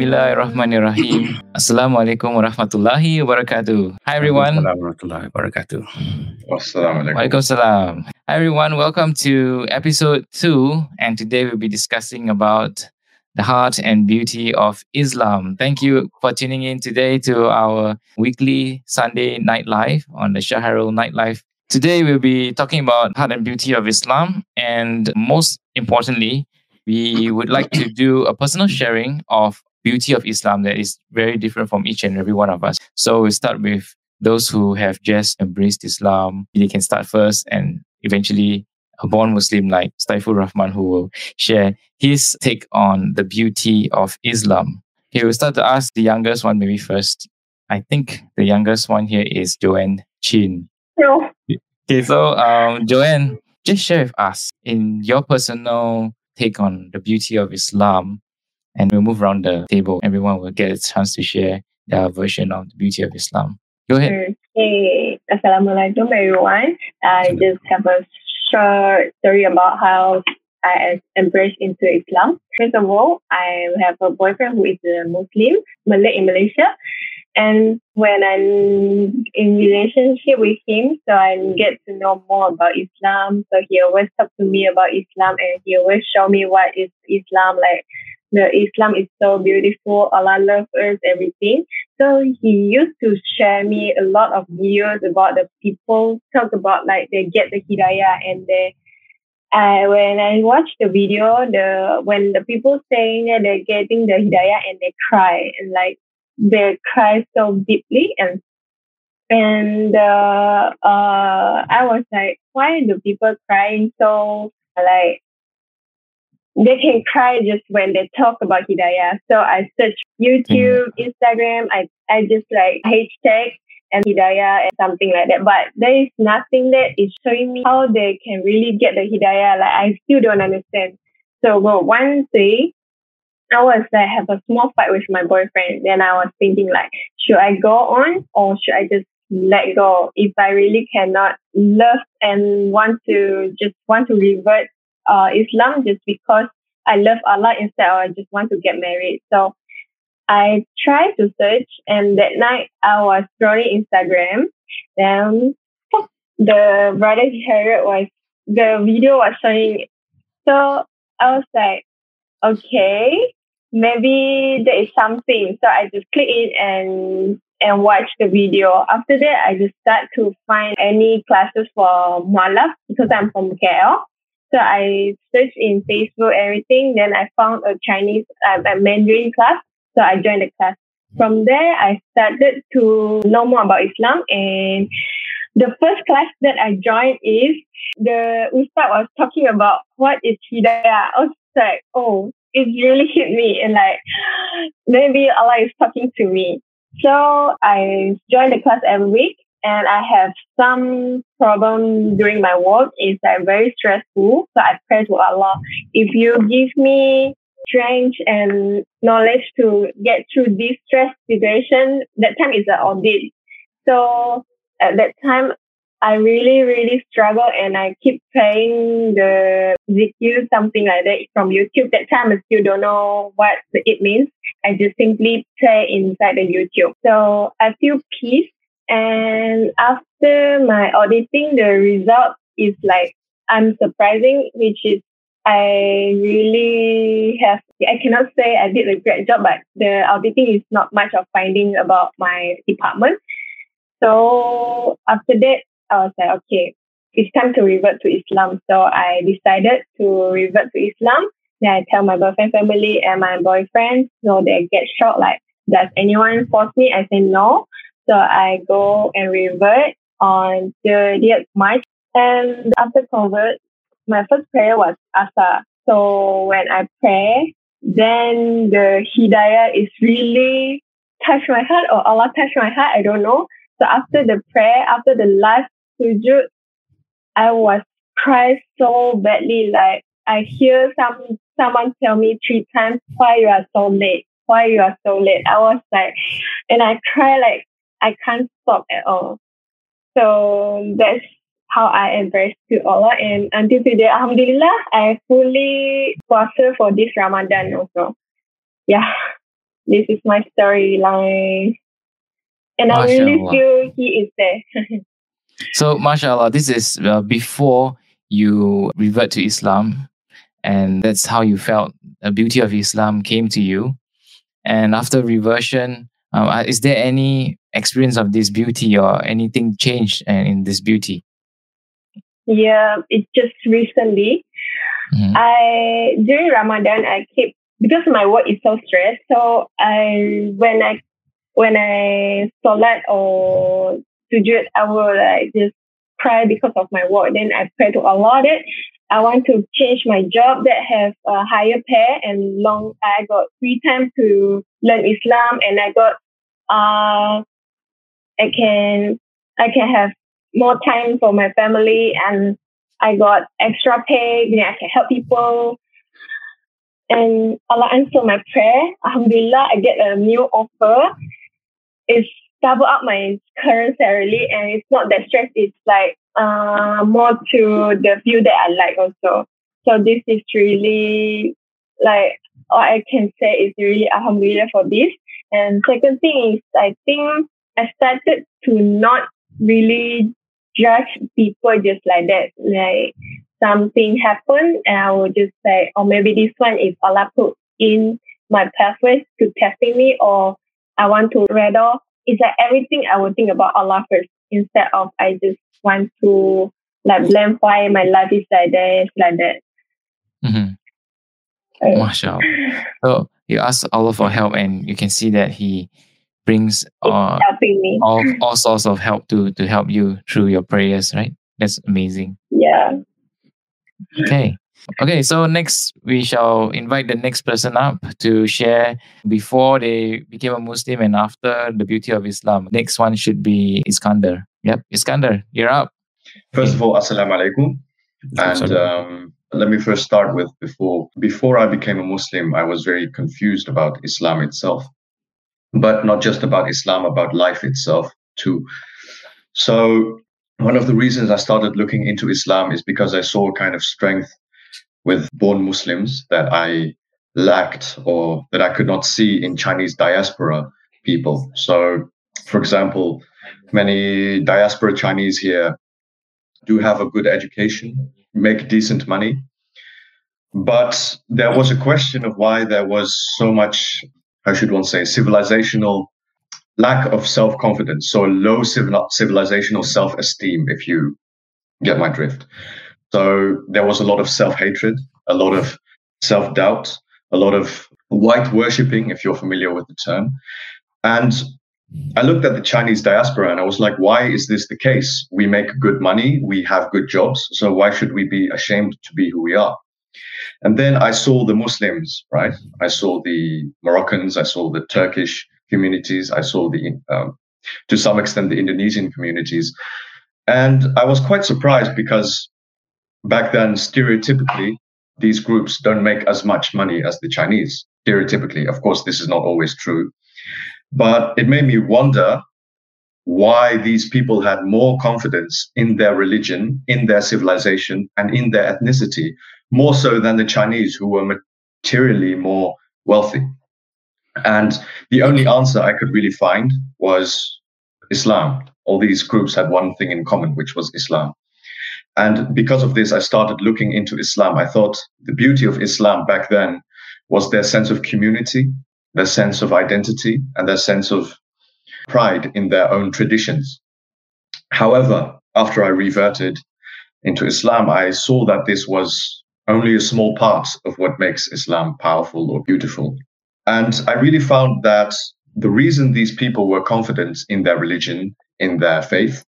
Bismillahirrahmanirrahim. Assalamualaikum warahmatullahi wabarakatuh. Hi everyone. Warahmatullahi wabarakatuh. Wassalamualaikum. Waalaikumsalam. Hi everyone. Welcome to episode two, and today we'll be discussing about the heart and beauty of Islam. Thank you for tuning in today to our weekly Sunday night live on the Shaharul Night Live. Today we'll be talking about heart and beauty of Islam, and most importantly, we would like to do a personal sharing of beauty of Islam that is very different from each and every one of us. So we start with those who have just embraced Islam. They can start first and eventually a born Muslim like Staifur Rahman who will share his take on the beauty of Islam. Okay, we'll start to ask the youngest one maybe first. I think the youngest one here is Joanne Chin. No. Okay, so um, Joanne, just share with us in your personal take on the beauty of Islam and we'll move around the table. Everyone will get a chance to share their version of the beauty of Islam. Go ahead. Mm, okay. Assalamualaikum everyone. I just have a short story about how I embraced into Islam. First of all, I have a boyfriend who is a Muslim, Malay in Malaysia. And when I'm in relationship with him, so I get to know more about Islam. So he always talk to me about Islam and he always show me what is Islam like the Islam is so beautiful. Allah loves us, everything. So he used to share me a lot of videos about the people talk about like they get the hidayah and they. Uh, when I watch the video, the when the people saying that they're getting the hidayah and they cry and like they cry so deeply and and uh, uh, I was like, why do people crying so like they can cry just when they talk about Hidayah. So I search YouTube, mm. Instagram, I, I just like hashtag and Hidayah and something like that. But there is nothing that is showing me how they can really get the Hidayah. Like I still don't understand. So well, one day I was like have a small fight with my boyfriend. Then I was thinking like, should I go on or should I just let go? If I really cannot love and want to just want to revert uh, Islam just because I love Allah instead or I just want to get married. So I tried to search and that night I was scrolling Instagram. Then the brother Harriet was, the video was showing. So I was like, okay, maybe there is something. So I just click it and and watch the video. After that, I just start to find any classes for Mualaf because I'm from KL. So I searched in Facebook, everything. Then I found a Chinese, uh, a Mandarin class. So I joined the class. From there, I started to know more about Islam. And the first class that I joined is the Ustad was talking about what is Hidayah. I was like, oh, it really hit me. And like, maybe Allah is talking to me. So I joined the class every week and I have some problem during my work It's that very stressful. So I pray to Allah, if you give me strength and knowledge to get through this stress situation, that time is an audit. So at that time, I really, really struggle and I keep playing the zikr, something like that from YouTube. That time I still don't know what it means. I just simply play inside the YouTube. So I feel peace and after my auditing, the result is like I'm surprising, which is I really have, I cannot say I did a great job, but the auditing is not much of finding about my department. So after that, I was like, okay, it's time to revert to Islam. So I decided to revert to Islam. Then I tell my boyfriend family and my boyfriend, so they get shocked like, does anyone force me? I say no. So I go and revert on the 30th March. And after convert, my first prayer was Asa. So when I pray, then the Hidayah is really touch my heart or Allah touch my heart. I don't know. So after the prayer, after the last sujud, I was cry so badly. Like I hear some someone tell me three times, why you are so late? Why you are so late? I was like, and I cry like I can't stop at all. So that's how I embrace to Allah. And until today, Alhamdulillah, I fully puasa for this Ramadan also. Yeah. this is my storyline. And I really feel he is there. so, mashallah, this is uh, before you revert to Islam, and that's how you felt the beauty of Islam came to you. And after reversion, um, uh, is there any experience of this beauty or anything changed in this beauty? Yeah, it just recently. Mm-hmm. I during Ramadan I keep because my work is so stressed. So I when I when I salat or sujud, I will like just cry because of my work. Then I pray to Allah that I want to change my job that have a higher pay and long. I got free time to learn Islam, and I got uh, I can I can have more time for my family, and I got extra pay. Then I can help people, and Allah answer my prayer. Alhamdulillah, I get a new offer. It's double up my current salary, and it's not that stress. It's like uh, more to the view that I like also. So this is really like all I can say is really alhamdulillah for this. And second thing is I think I started to not really judge people just like that. Like something happened and I would just say, or oh, maybe this one is Allah put in my pathways to testing me or I want to read off. It's like everything I would think about Allah first instead of I just want to like blame why my life is like this, like that. Mm-hmm. MashaAllah. So you ask Allah for help and you can see that He brings uh, all, all sorts of help to, to help you through your prayers, right? That's amazing. Yeah. Okay. Okay, so next we shall invite the next person up to share before they became a Muslim and after the beauty of Islam. Next one should be Iskandar Yep, Iskandar you're up. First of all, assalamu alaikum. And um, let me first start with before before I became a Muslim, I was very confused about Islam itself, but not just about Islam, about life itself too. So one of the reasons I started looking into Islam is because I saw kind of strength with born Muslims that I lacked or that I could not see in Chinese diaspora people. So, for example, many diaspora Chinese here do have a good education, make decent money. But there was a question of why there was so much, how should one say, civilizational lack of self confidence. So low civil, civilizational self esteem, if you get my drift. So there was a lot of self hatred, a lot of self doubt, a lot of white worshipping, if you're familiar with the term. And I looked at the Chinese diaspora and I was like, why is this the case? We make good money, we have good jobs, so why should we be ashamed to be who we are? And then I saw the Muslims, right? I saw the Moroccans, I saw the Turkish communities, I saw the, um, to some extent, the Indonesian communities. And I was quite surprised because back then, stereotypically, these groups don't make as much money as the Chinese. Stereotypically, of course, this is not always true. But it made me wonder why these people had more confidence in their religion, in their civilization, and in their ethnicity, more so than the Chinese, who were materially more wealthy. And the only answer I could really find was Islam. All these groups had one thing in common, which was Islam. And because of this, I started looking into Islam. I thought the beauty of Islam back then was their sense of community, their sense of identity and their sense of pride in their own traditions. However, after I reverted into Islam, I saw that this was only a small part of what makes Islam powerful or beautiful. And I really found that the reason these people were confident in their religion, in their faith,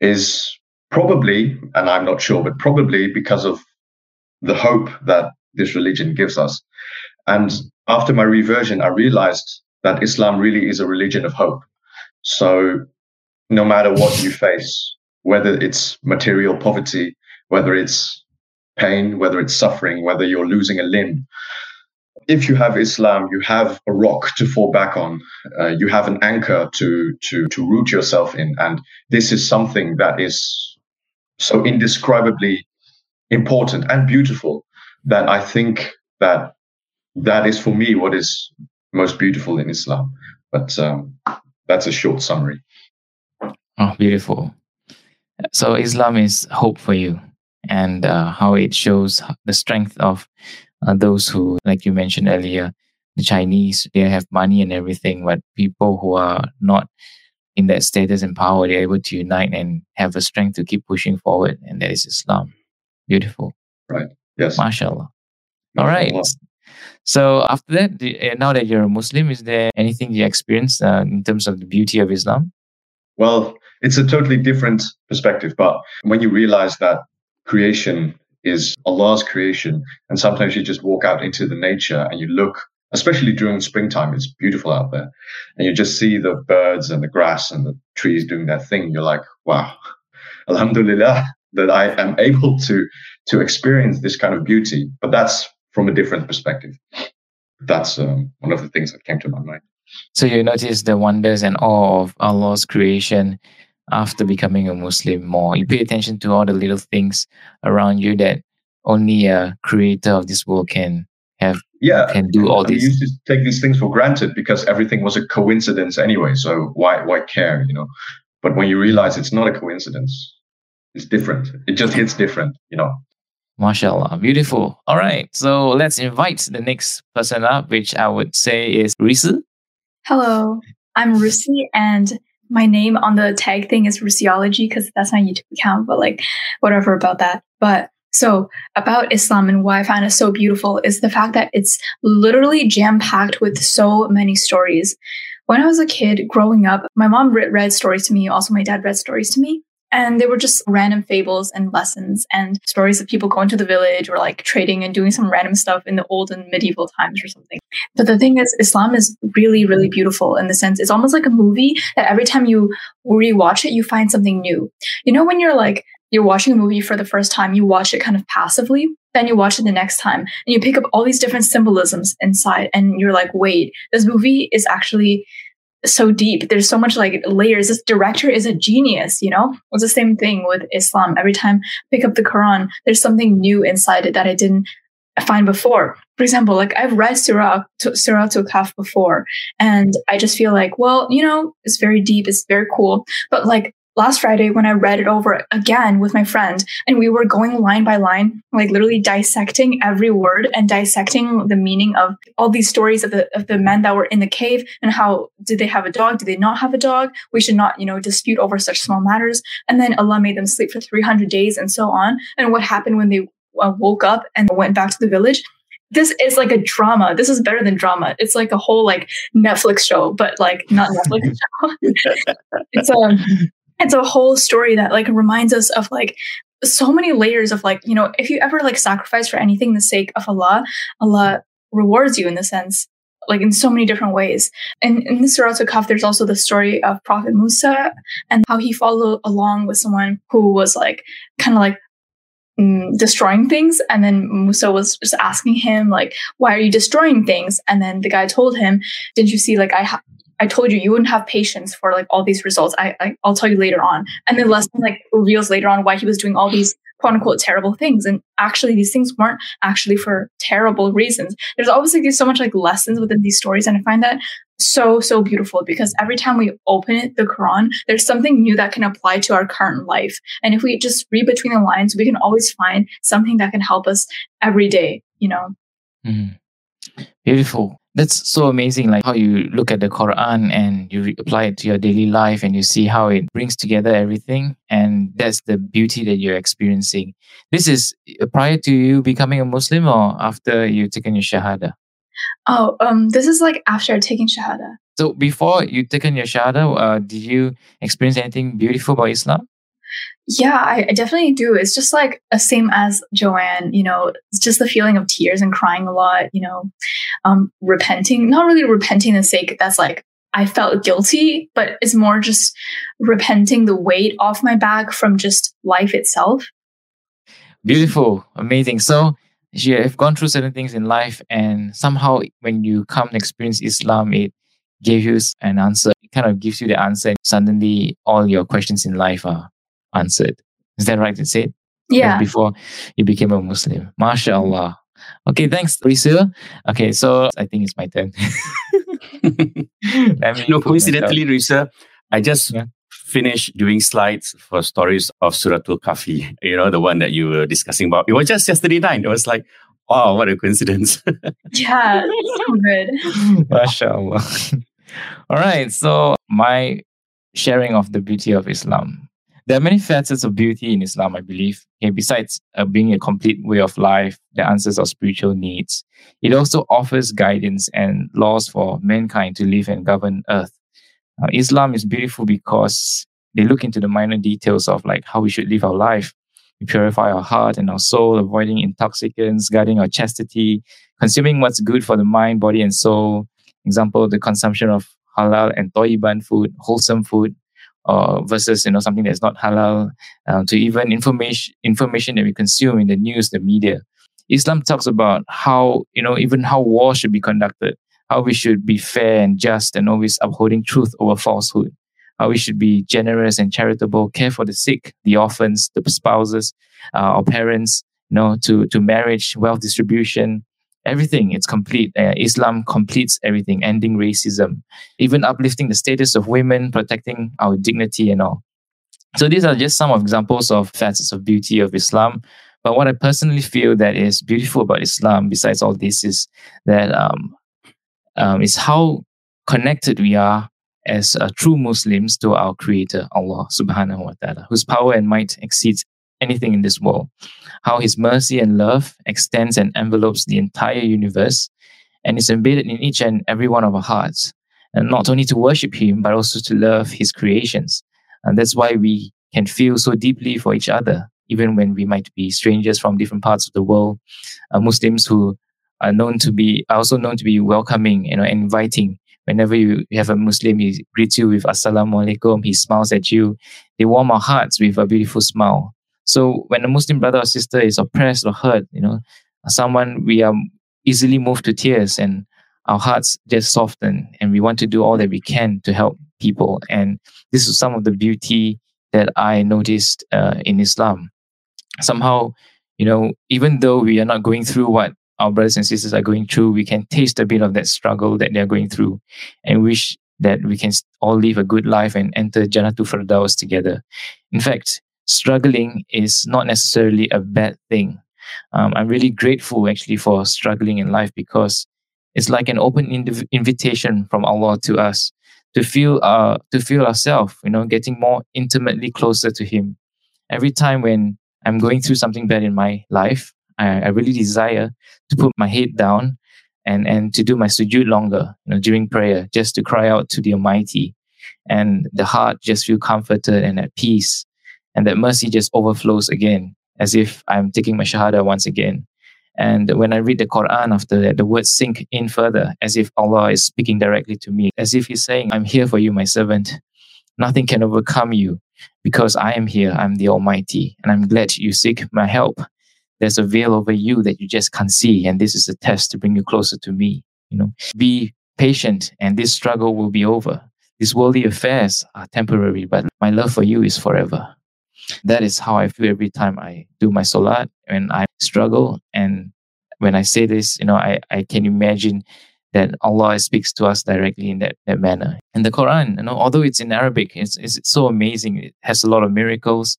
is probably, and I'm not sure, but probably because of the hope that this religion gives us. And after my reversion, I realized that Islam really is a religion of hope. So no matter what you face, whether it's material poverty, whether it's pain, whether it's suffering, whether you're losing a limb, if you have Islam, you have a rock to fall back on. Uh, you have an anchor to to to root yourself in, and this is something that is so indescribably important and beautiful that I think that that is for me what is most beautiful in Islam. But um, that's a short summary. Oh, beautiful. So Islam is hope for you, and uh, how it shows the strength of uh, those who, like you mentioned earlier, the Chinese, they have money and everything, but people who are not in that status and power, they're able to unite and have the strength to keep pushing forward, and that is Islam. Beautiful. Right. Yes. MashaAllah. All right. So after that, now that you're a Muslim, is there anything you experienced uh, in terms of the beauty of Islam? Well, it's a totally different perspective. But when you realize that creation is Allah's creation, and sometimes you just walk out into the nature and you look, especially during springtime, it's beautiful out there, and you just see the birds and the grass and the trees doing their thing. You're like, wow, Alhamdulillah, that I am able to to experience this kind of beauty. But that's from a different perspective. That's um, one of the things that came to my mind. So you notice the wonders and awe of Allah's creation after becoming a Muslim more. You pay attention to all the little things around you that only a creator of this world can have yeah can do all these. We used to take these things for granted because everything was a coincidence anyway. So why why care, you know? But when you realize it's not a coincidence, it's different. It just hits different, you know. MashaAllah. Beautiful. All right. So let's invite the next person up, which I would say is Risu. Hello. I'm Rusi and my name on the tag thing is Rusiology because that's my YouTube account, but like whatever about that. But so about Islam and why I find it so beautiful is the fact that it's literally jam packed with so many stories. When I was a kid growing up, my mom read stories to me. Also, my dad read stories to me. And they were just random fables and lessons and stories of people going to the village or like trading and doing some random stuff in the old and medieval times or something. But the thing is, Islam is really, really beautiful in the sense it's almost like a movie that every time you rewatch it, you find something new. You know, when you're like, you're watching a movie for the first time, you watch it kind of passively, then you watch it the next time and you pick up all these different symbolisms inside and you're like, wait, this movie is actually so deep. There's so much like layers. This director is a genius, you know? It's the same thing with Islam. Every time I pick up the Quran, there's something new inside it that I didn't find before. For example, like I've read Surah Surah to Kahf before, and I just feel like, well, you know, it's very deep, it's very cool. But like last Friday when I read it over again with my friend and we were going line by line, like literally dissecting every word and dissecting the meaning of all these stories of the of the men that were in the cave and how did they have a dog? Did they not have a dog? We should not, you know, dispute over such small matters. And then Allah made them sleep for 300 days and so on. And what happened when they uh, woke up and went back to the village? this is like a drama. This is better than drama. It's like a whole like Netflix show, but like not Netflix show. it's a um, it's a whole story that like reminds us of like so many layers of like you know if you ever like sacrifice for anything the sake of allah allah rewards you in the sense like in so many different ways. And in the surah al there's also the story of prophet musa and how he followed along with someone who was like kind of like mm, destroying things and then musa was just asking him like why are you destroying things? And then the guy told him didn't you see like i ha- I told you you wouldn't have patience for like all these results. I, I will tell you later on. And then lesson like reveals later on why he was doing all these quote unquote terrible things. And actually these things weren't actually for terrible reasons. There's obviously there's so much like lessons within these stories. And I find that so, so beautiful because every time we open it, the Quran, there's something new that can apply to our current life. And if we just read between the lines, we can always find something that can help us every day, you know? Mm-hmm. Beautiful that's so amazing like how you look at the quran and you re- apply it to your daily life and you see how it brings together everything and that's the beauty that you're experiencing. This is uh, prior to you becoming a muslim or after you've taken your shahada? Oh um this is like after taking shahada. So before you taken your shahada uh, did you experience anything beautiful about islam? Yeah, I, I, definitely do. It's just like the same as Joanne, you know, it's just the feeling of tears and crying a lot, you know, um, repenting, not really repenting the sake that's like, I felt guilty, but it's more just repenting the weight off my back from just life itself. Beautiful, amazing. So you have gone through certain things in life, and somehow when you come and experience Islam, it gave you an answer. It kind of gives you the answer, and suddenly all your questions in life are answered. Is that right to say? Yeah. Before you became a Muslim. MashaAllah. Okay, thanks, Risa. Okay, so I think it's my turn. no, coincidentally, Risa, I just yeah. finished doing slides for stories of Suratul Kahfi, you know, the one that you were discussing about. It was just yesterday night. It was like, wow, what a coincidence. yeah, so good. MashaAllah. All right, so my sharing of the beauty of Islam. There are many facets of beauty in Islam, I believe. Besides uh, being a complete way of life that answers our spiritual needs, it also offers guidance and laws for mankind to live and govern earth. Uh, Islam is beautiful because they look into the minor details of like how we should live our life. We purify our heart and our soul, avoiding intoxicants, guarding our chastity, consuming what's good for the mind, body, and soul. Example, the consumption of halal and toyyiban food, wholesome food, uh, versus you know something that's not halal, uh, to even information information that we consume in the news, the media. Islam talks about how you know even how war should be conducted, how we should be fair and just, and always upholding truth over falsehood. How we should be generous and charitable, care for the sick, the orphans, the spouses, uh, our parents, you know, to to marriage, wealth distribution, everything. It's complete. Uh, Islam completes everything, ending racism, even uplifting the status of women, protecting our dignity and all. So these are just some of examples of facets of beauty of Islam. But what I personally feel that is beautiful about Islam, besides all this, is that um, um, is how connected we are as uh, true Muslims to our Creator, Allah Subhanahu wa Taala, whose power and might exceeds anything in this world. How His mercy and love extends and envelopes the entire universe, and is embedded in each and every one of our hearts. And not only to worship Him, but also to love His creations. And that's why we can feel so deeply for each other, even when we might be strangers from different parts of the world. Uh, Muslims who are known to be are also known to be welcoming, you know, inviting. Whenever you have a Muslim, he greets you with Assalamu alaikum, he smiles at you. They warm our hearts with a beautiful smile. So when a Muslim brother or sister is oppressed or hurt, you know, someone we are easily moved to tears and our hearts just soften and we want to do all that we can to help people. And this is some of the beauty that I noticed uh, in Islam. Somehow, you know, even though we are not going through what our brothers and sisters are going through, we can taste a bit of that struggle that they're going through and wish that we can all live a good life and enter Jannatul Firdaus together. In fact, struggling is not necessarily a bad thing. Um, I'm really grateful actually for struggling in life because it's like an open inv- invitation from Allah to us to feel uh to feel ourselves, you know, getting more intimately closer to Him. Every time when I'm going through something bad in my life, I, I really desire to put my head down and, and to do my sujood longer, you know, during prayer, just to cry out to the Almighty. And the heart just feel comforted and at peace. And that mercy just overflows again, as if I'm taking my shahada once again. And when I read the Quran after that, the words sink in further, as if Allah is speaking directly to me, as if He's saying, I'm here for you, my servant. Nothing can overcome you because I am here. I'm the Almighty, and I'm glad you seek my help there's a veil over you that you just can't see. And this is a test to bring you closer to me. You know, be patient and this struggle will be over. These worldly affairs are temporary, but my love for you is forever. That is how I feel every time I do my salat when I struggle. And when I say this, you know, I, I can imagine that Allah speaks to us directly in that, that manner. And the Quran, you know, although it's in Arabic, it's, it's so amazing. It has a lot of miracles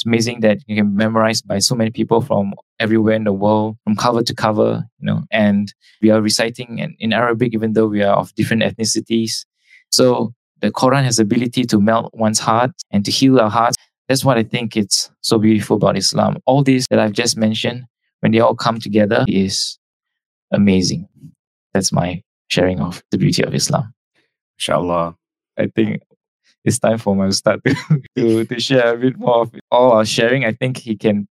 it's amazing that you can memorize by so many people from everywhere in the world, from cover to cover, you know, and we are reciting in Arabic, even though we are of different ethnicities. So the Quran has ability to melt one's heart and to heal our hearts. That's what I think it's so beautiful about Islam. All these that I've just mentioned, when they all come together, is amazing. That's my sharing of the beauty of Islam. Inshallah. I think it's time for my start to, to, to share a bit more of all our sharing. I think he can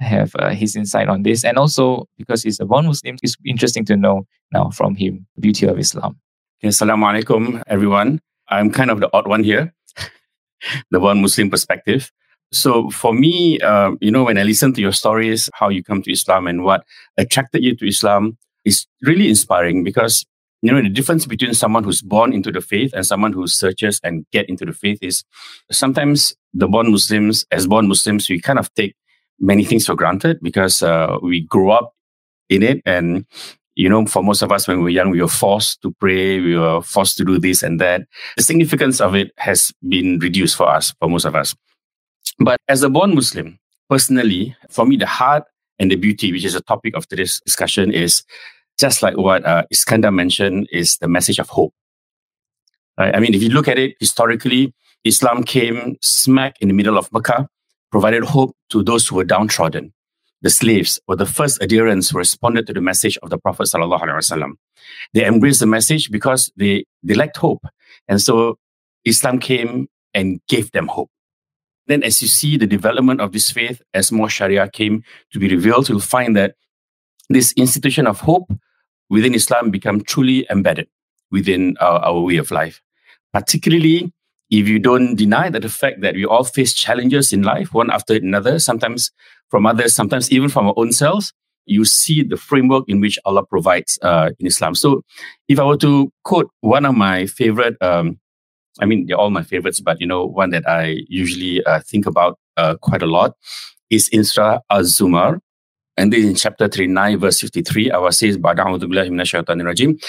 have uh, his insight on this. And also, because he's a born Muslim, it's interesting to know now from him the beauty of Islam. Assalamu alaikum, everyone. I'm kind of the odd one here, the one Muslim perspective. So for me, uh, you know, when I listen to your stories, how you come to Islam and what attracted you to Islam is really inspiring because you know the difference between someone who's born into the faith and someone who searches and get into the faith is sometimes the born muslims as born muslims we kind of take many things for granted because uh, we grow up in it. And, you know, for most of us, when we were young, we were forced to pray, we were forced to do this and that. The significance of it has been reduced for us, for most of us. But as a born Muslim, personally, for me, the heart and the beauty, which is a topic of today's discussion, is just like what uh, Iskandar mentioned, is the message of hope. Right? I mean, if you look at it historically, Islam came smack in the middle of Mecca, provided hope to those who were downtrodden. The slaves were the first adherents who responded to the message of the Prophet. They embraced the message because they, they lacked hope. And so Islam came and gave them hope. Then, as you see the development of this faith, as more Sharia came to be revealed, you'll find that this institution of hope within Islam become truly embedded within our, our way of life. Particularly if you don't deny that the fact that we all face challenges in life, one after another, sometimes from others, sometimes even from our own selves, you see the framework in which Allah provides uh, in Islam. So, if I were to quote one of my favorite um, I mean, they're all my favorites, but you know, one that I usually uh, think about uh, quite a lot is in Surah Az-Zumar. And then in chapter 39, verse 53, Allah says, بَعْدَ بِاللَّهِ مِنَ الشَّيْطَانِ الرَّجِيمِ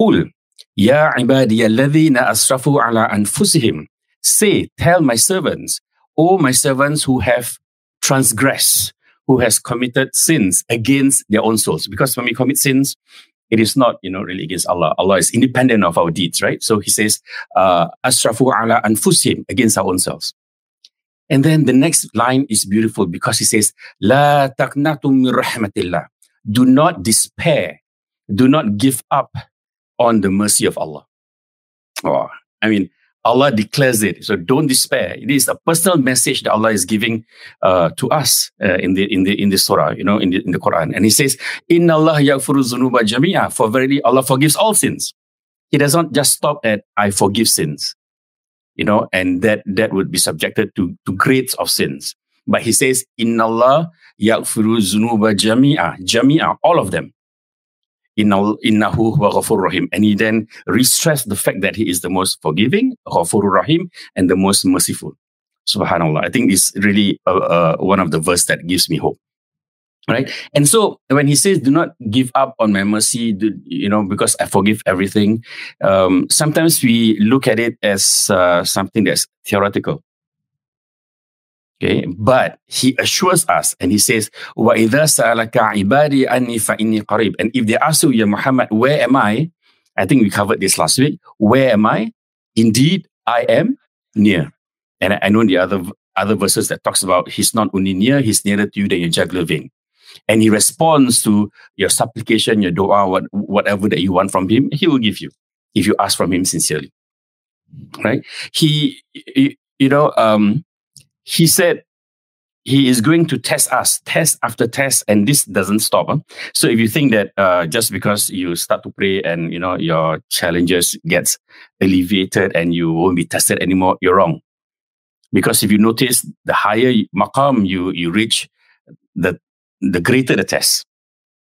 قُلْ يَا عِبَادِيَ الَّذِينَ أَسْرَفُوا عَلَىٰ أَنفُسِهِمْ Say, tell my servants, O my servants who have transgressed, who has committed sins against their own souls. Because when we commit sins, it is not, you know, really against Allah. Allah is independent of our deeds, right? So he says, uh, asrafu ala anfusim, against our own selves. And then the next line is beautiful because he says, La taqnatu min rahmatillah. Do not despair. Do not give up on the mercy of Allah. Oh, I mean, Allah declares it. So don't despair. It is a personal message that Allah is giving uh, to us uh, in the in the in the surah, you know, in the in the Quran. And He says, "Inna Allah yaghfiru zunuba jami'a." For verily, Allah forgives all sins. He does not just stop at "I forgive sins," you know, and that that would be subjected to to grades of sins. But He says, "Inna Allah yaghfiru zunuba jami'a." Jami'a, all of them innahu wa ghafur rahim. And he then re-stressed the fact that he is the most forgiving, ghafur rahim, and the most merciful. Subhanallah. I think it's really uh, uh, one of the verse that gives me hope. Right. And so when he says, do not give up on my mercy, do, you know, because I forgive everything. Um, sometimes we look at it as uh, something that's theoretical. Okay, but he assures us and he says, وَإِذَا سَأَلَكَ عِبَادِي أَنِّي فَإِنِّي قَرِيب. And if they ask you, Ya Muhammad, where am I? I think we covered this last week. Where am I? Indeed, I am near. And I know the other other verses that talks about he's not only near, he's nearer to you than your jugular vein. And he responds to your supplication, your dua, what, whatever that you want from him, he will give you if you ask from him sincerely. Right? He, you know, um, he said he is going to test us, test after test, and this doesn't stop. Huh? So if you think that uh, just because you start to pray and you know your challenges gets alleviated and you won't be tested anymore, you're wrong. Because if you notice, the higher maqam you you reach, the the greater the test.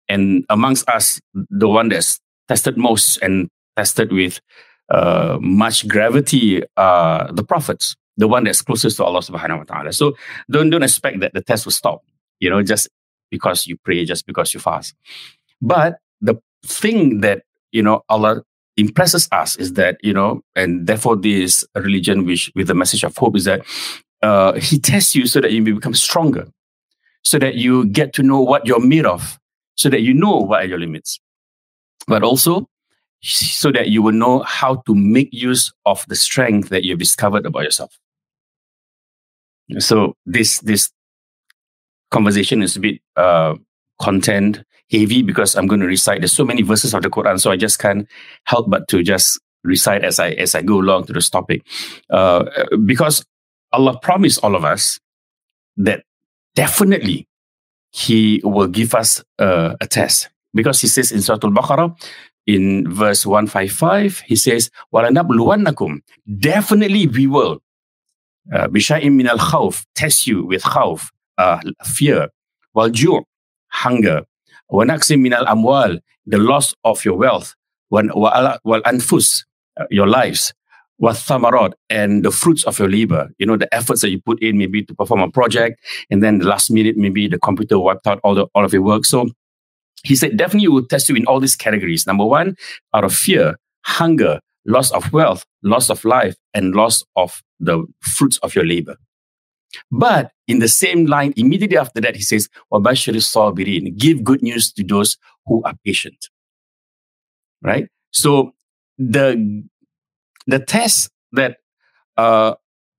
And amongst us, the one that's tested most and tested with uh, much gravity are the prophets the one that's closest to Allah subhanahu wa ta'ala. So don't don't expect that the test will stop, you know, just because you pray, just because you fast. But the thing that, you know, Allah impresses us is that, you know, and therefore this religion which with the message of hope is that uh, he tests you so that you become stronger, so that you get to know what you're made of, so that you know what are your limits. But also so that you will know how to make use of the strength that you've discovered about yourself. So this this conversation is a bit uh, content heavy because I'm going to recite. There's so many verses of the Quran, so I just can't help but to just recite as I as I go along to this topic, uh, because Allah promised all of us that definitely He will give us uh, a test because He says in Surah Al-Baqarah in verse 155, He says, وَلَنَبْلُوَنَّكُمْ Definitely we will بشيء من الخوف test you with خوف uh, fear والجوع hunger ونقص من الأموال the loss of your wealth والأنفس uh, your lives والثمرات and the fruits of your labor you know the efforts that you put in maybe to perform a project and then the last minute maybe the computer wiped out all the all of your work so he said, definitely will test you in all these categories. Number one, out of fear, hunger, loss of wealth, loss of life, and loss of the fruits of your labor. But in the same line, immediately after that, he says, Give good news to those who are patient. Right? So the the test that uh,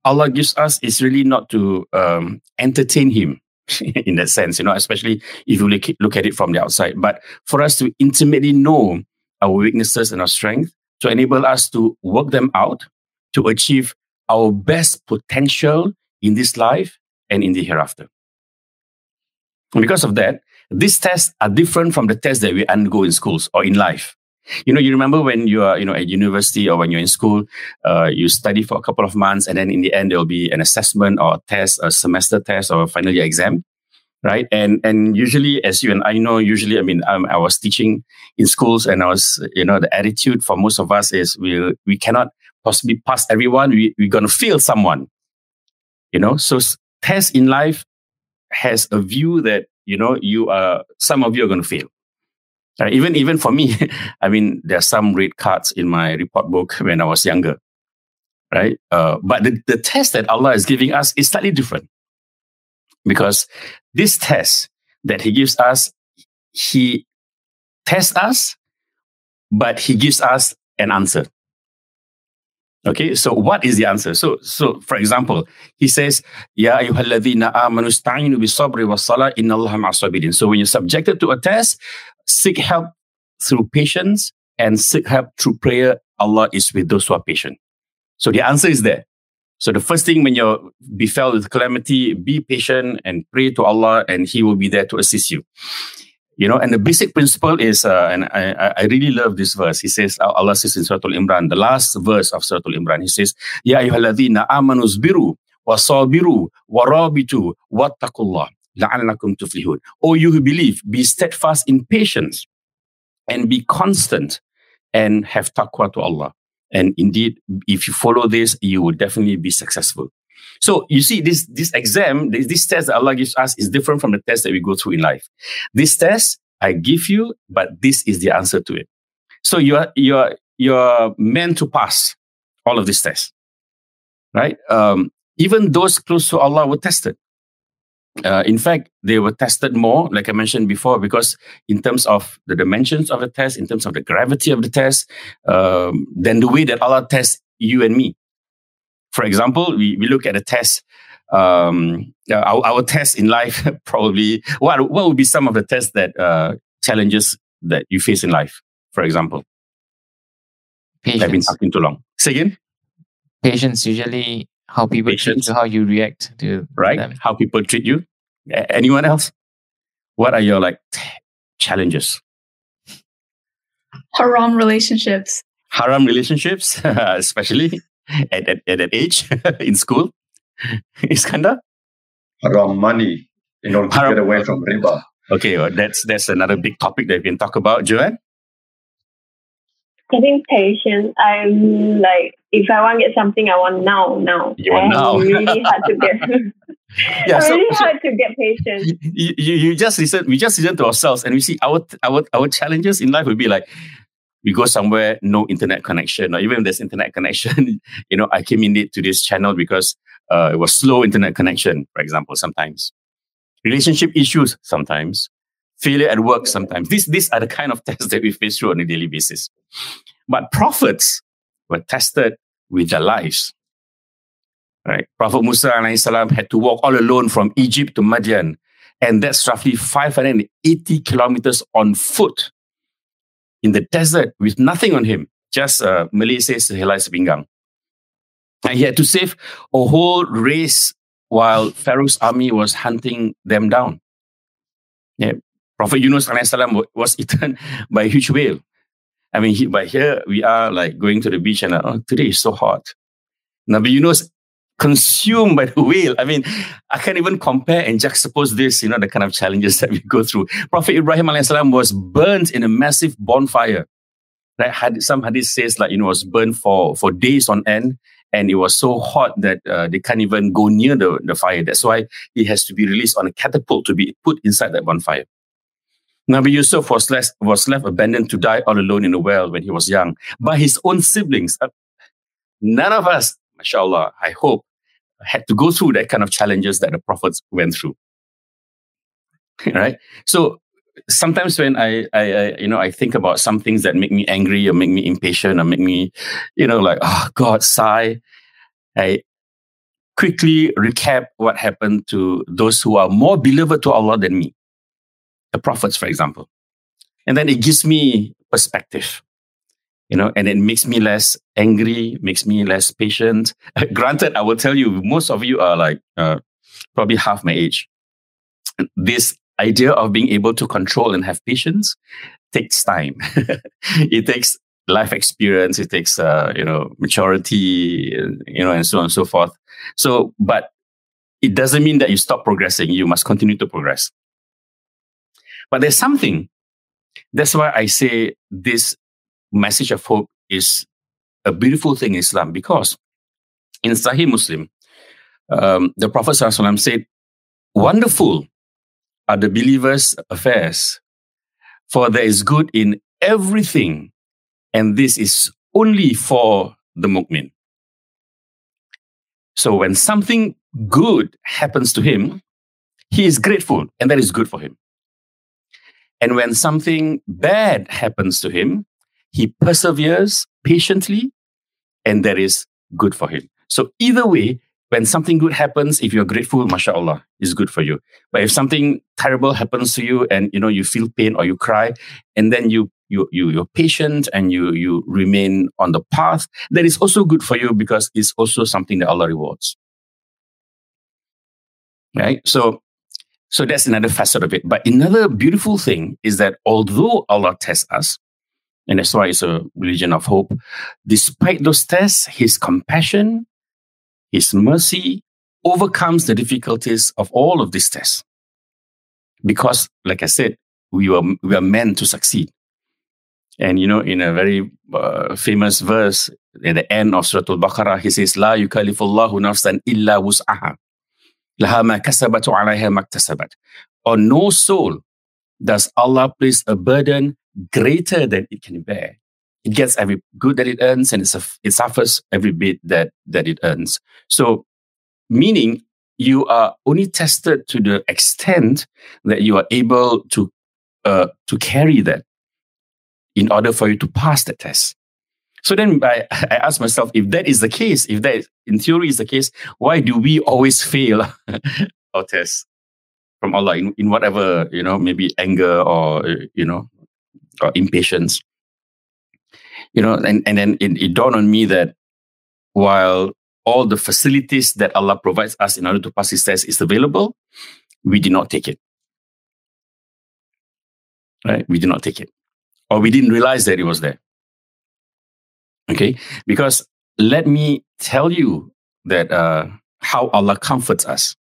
Allah gives us is really not to um, entertain Him in that sense, you know, especially if you look at it from the outside, but for us to intimately know our weaknesses and our strength to enable us to work them out to achieve our best potential in this life and in the hereafter. And because of that, these tests are different from the tests that we undergo in schools or in life. You know, you remember when you are, you know, at university or when you're in school, uh, you study for a couple of months, and then in the end there will be an assessment or a test, a semester test or a final year exam, right? And and usually, as you and I know, usually, I mean, um, I was teaching in schools, and I was, you know, the attitude for most of us is we we cannot possibly pass everyone. We we're gonna fail someone, you know. So test in life has a view that you know you are some of you are to fail uh, even even for me, I mean, there are some red cards in my report book when I was younger, right? Uh, but the, the test that Allah is giving us is slightly different because this test that He gives us, He tests us, but He gives us an answer. Okay, so what is the answer? So, so for example, he says, "Ya ayyuhalladhina amanu sta'inu bis-sabri was-salah innallaha ma'as-sabirin." So when you're subjected to a test, seek help through patience and seek help through prayer. Allah is with those who are patient. So the answer is there. So the first thing when you're befell with calamity, be patient and pray to Allah, and He will be there to assist you. You know, and the basic principle is, uh, and I, I really love this verse. He says, Allah says in Surah Al-Imran, the last verse of Surah Al-Imran, He says, Ya ayyuhalladhina amanu zbiru wa sabiru wa rabitu wattaqullah la'allakum tuflihun. O you who believe, be steadfast in patience and be constant and have taqwa to Allah. And indeed, if you follow this, you will definitely be successful. So you see, this this exam, this, this test that Allah gives us is different from the test that we go through in life. This test I give you, but this is the answer to it. So you are you are you're meant to pass all of these tests, right? Um, even those close to Allah were tested. Uh, in fact, they were tested more, like I mentioned before, because in terms of the dimensions of the test, in terms of the gravity of the test, um, than the way that Allah tests you and me. For example, we, we look at a test. Um, our, our test in life probably what what would be some of the tests that uh, challenges that you face in life? For example, Patience. I've been talking too long. Say again. Patience usually how people Patience. treat you, how you react to right, them. how people treat you. Anyone else? What are your like t- challenges? Haram relationships. Haram relationships, especially at, at, at that age in school? Iskandar? Haram money in order to get away from riba. Okay, well, that's that's another big topic that we can talk about, Joanne. Getting patient. I'm like, if I want to get something, I want now, now. You want now. really hard to get. yeah, so, really so hard to get patient. You, you, you just listen. We just listen to ourselves, and we see our our our challenges in life will be like we go somewhere, no internet connection, or even if there's internet connection, you know, I came in late to this channel because uh, it was slow internet connection, for example, sometimes. Relationship issues, sometimes. Failure at work, sometimes. These, these are the kind of tests that we face through on a daily basis. But prophets were tested with their lives. Right? Prophet Musa salam had to walk all alone from Egypt to Madian, and that's roughly 580 kilometers on foot in the desert with nothing on him, just uh, Malay says helai sepinggang. And he had to save a whole race while Pharaoh's army was hunting them down. Yeah. Prophet Yunus salam was eaten by a huge whale. I mean, he, but here we are like going to the beach and oh, today is so hot. Nabi Yunus consumed by the whale. I mean, I can't even compare and juxtapose this, you know, the kind of challenges that we go through. Prophet Ibrahim salam was burnt in a massive bonfire. Right? Some hadith says like, you know, was burnt for, for days on end. And it was so hot that uh, they can't even go near the, the fire. That's why he has to be released on a catapult to be put inside that bonfire. Nabi Yusuf was left, was left abandoned to die all alone in a well when he was young by his own siblings. Uh, none of us, mashallah, I hope, had to go through that kind of challenges that the prophets went through. right? So sometimes when I, I, I, you know, I think about some things that make me angry or make me impatient or make me, you know, like, oh God, sigh. I quickly recap what happened to those who are more beloved to Allah than me the prophets, for example. And then it gives me perspective, you know, and it makes me less angry, makes me less patient. Granted, I will tell you, most of you are like uh, probably half my age. This idea of being able to control and have patience takes time. it takes life experience. It takes, uh, you know, maturity, you know, and so on and so forth. So, but it doesn't mean that you stop progressing. You must continue to progress. But there's something. That's why I say this message of hope is a beautiful thing in Islam because in Sahih Muslim, um, the Prophet said, Wonderful are the believers' affairs, for there is good in everything, and this is only for the mu'min. So when something good happens to him, he is grateful, and that is good for him. And when something bad happens to him, he perseveres patiently, and that is good for him. So either way, when something good happens, if you're grateful, mashallah, is good for you. But if something terrible happens to you and you know you feel pain or you cry, and then you you you you're patient and you you remain on the path, that is also good for you because it's also something that Allah rewards. Right? So so that's another facet of it. But another beautiful thing is that although Allah tests us, and that's why it's a religion of hope, despite those tests, His compassion, His mercy overcomes the difficulties of all of these tests. Because, like I said, we were, we are meant to succeed. And, you know, in a very uh, famous verse at the end of Surah Al-Baqarah, he says, La yukallifullahu nafsan illa wus'aha. لها ما كسبت وعليها ما اكتسبت. On no soul does Allah place a burden greater than it can bear. It gets every good that it earns and it suffers every bit that, that it earns. So, meaning you are only tested to the extent that you are able to, uh, to carry that in order for you to pass the test. So then I, I ask myself, if that is the case, if that in theory is the case, why do we always fail our tests from Allah in, in whatever, you know, maybe anger or, you know, or impatience? You know, and, and then it, it dawned on me that while all the facilities that Allah provides us in order to pass His test is available, we did not take it. Right? We did not take it. Or we didn't realize that it was there. Okay, because let me tell you that uh, how Allah comforts us.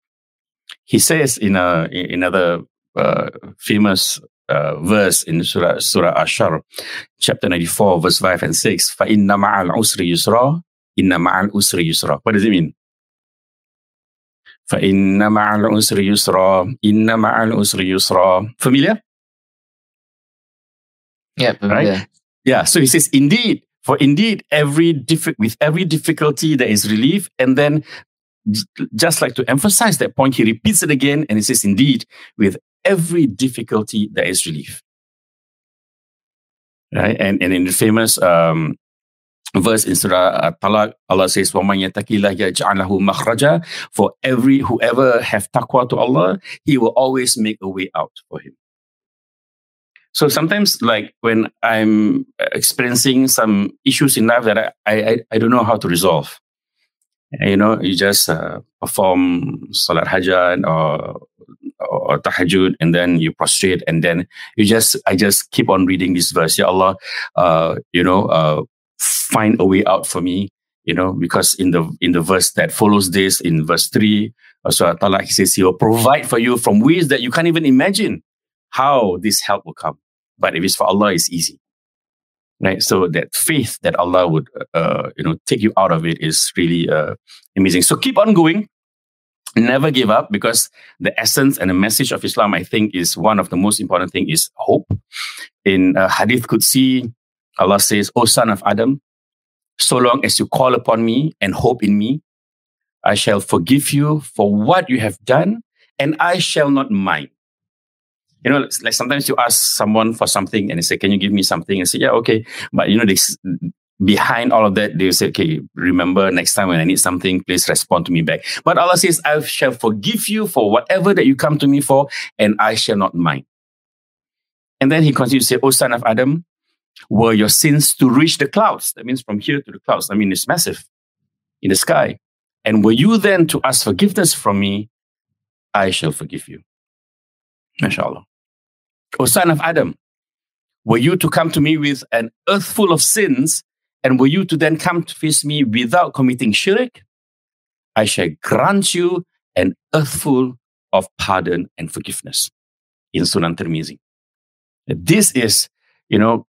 He says in a in another uh, famous uh, verse in Surah Surah Ash-Sharh, chapter ninety four, verse five and six. Fa inna ma'al usri yusra, inna ma'al usri yusra. What does it mean? Fa inna ma'al usri yusra, inna ma'al usri yusra. Familiar? Yeah, familiar. Right? Yeah. So he says, indeed, for indeed, every diffi- with every difficulty there is relief. And then, just like to emphasize that point, he repeats it again and he says, indeed, with every difficulty there is relief. Right? And, and in the famous um, verse in Surah Talaq, Allah says, وَمَنْ يَتَكِ اللَّهِ يَجْعَلْ لَهُ مَخْرَجًا For every, whoever have taqwa to Allah, He will always make a way out for him. So sometimes, like when I'm experiencing some issues in life that I, I, I don't know how to resolve, you know, you just uh, perform salat hajat or, or tahajjud and then you prostrate and then you just, I just keep on reading this verse. Ya Allah, uh, you know, uh, find a way out for me, you know, because in the, in the verse that follows this, in verse three, Surah Talaq, he says, he will provide for you from ways that you can't even imagine how this help will come. But if it's for Allah, it's easy. Right. So that faith that Allah would, uh, you know, take you out of it is really uh, amazing. So keep on going. never give up because the essence and the message of Islam, I think, is one of the most important thing is hope. In uh, Hadith Qudsi, Allah says, O son of Adam, so long as you call upon me and hope in me, I shall forgive you for what you have done and I shall not mind. You know, like sometimes you ask someone for something and they say, Can you give me something? And say, Yeah, okay. But you know, they, behind all of that, they say, Okay, remember next time when I need something, please respond to me back. But Allah says, I shall forgive you for whatever that you come to me for, and I shall not mind. And then he continues to say, O son of Adam, were your sins to reach the clouds? That means from here to the clouds. I mean, it's massive in the sky. And were you then to ask forgiveness from me, I shall forgive you. MashaAllah. O son of Adam, were you to come to me with an earth full of sins, and were you to then come to face me without committing shirk, I shall grant you an earth full of pardon and forgiveness in Sunan Tirmizi. This is, you know,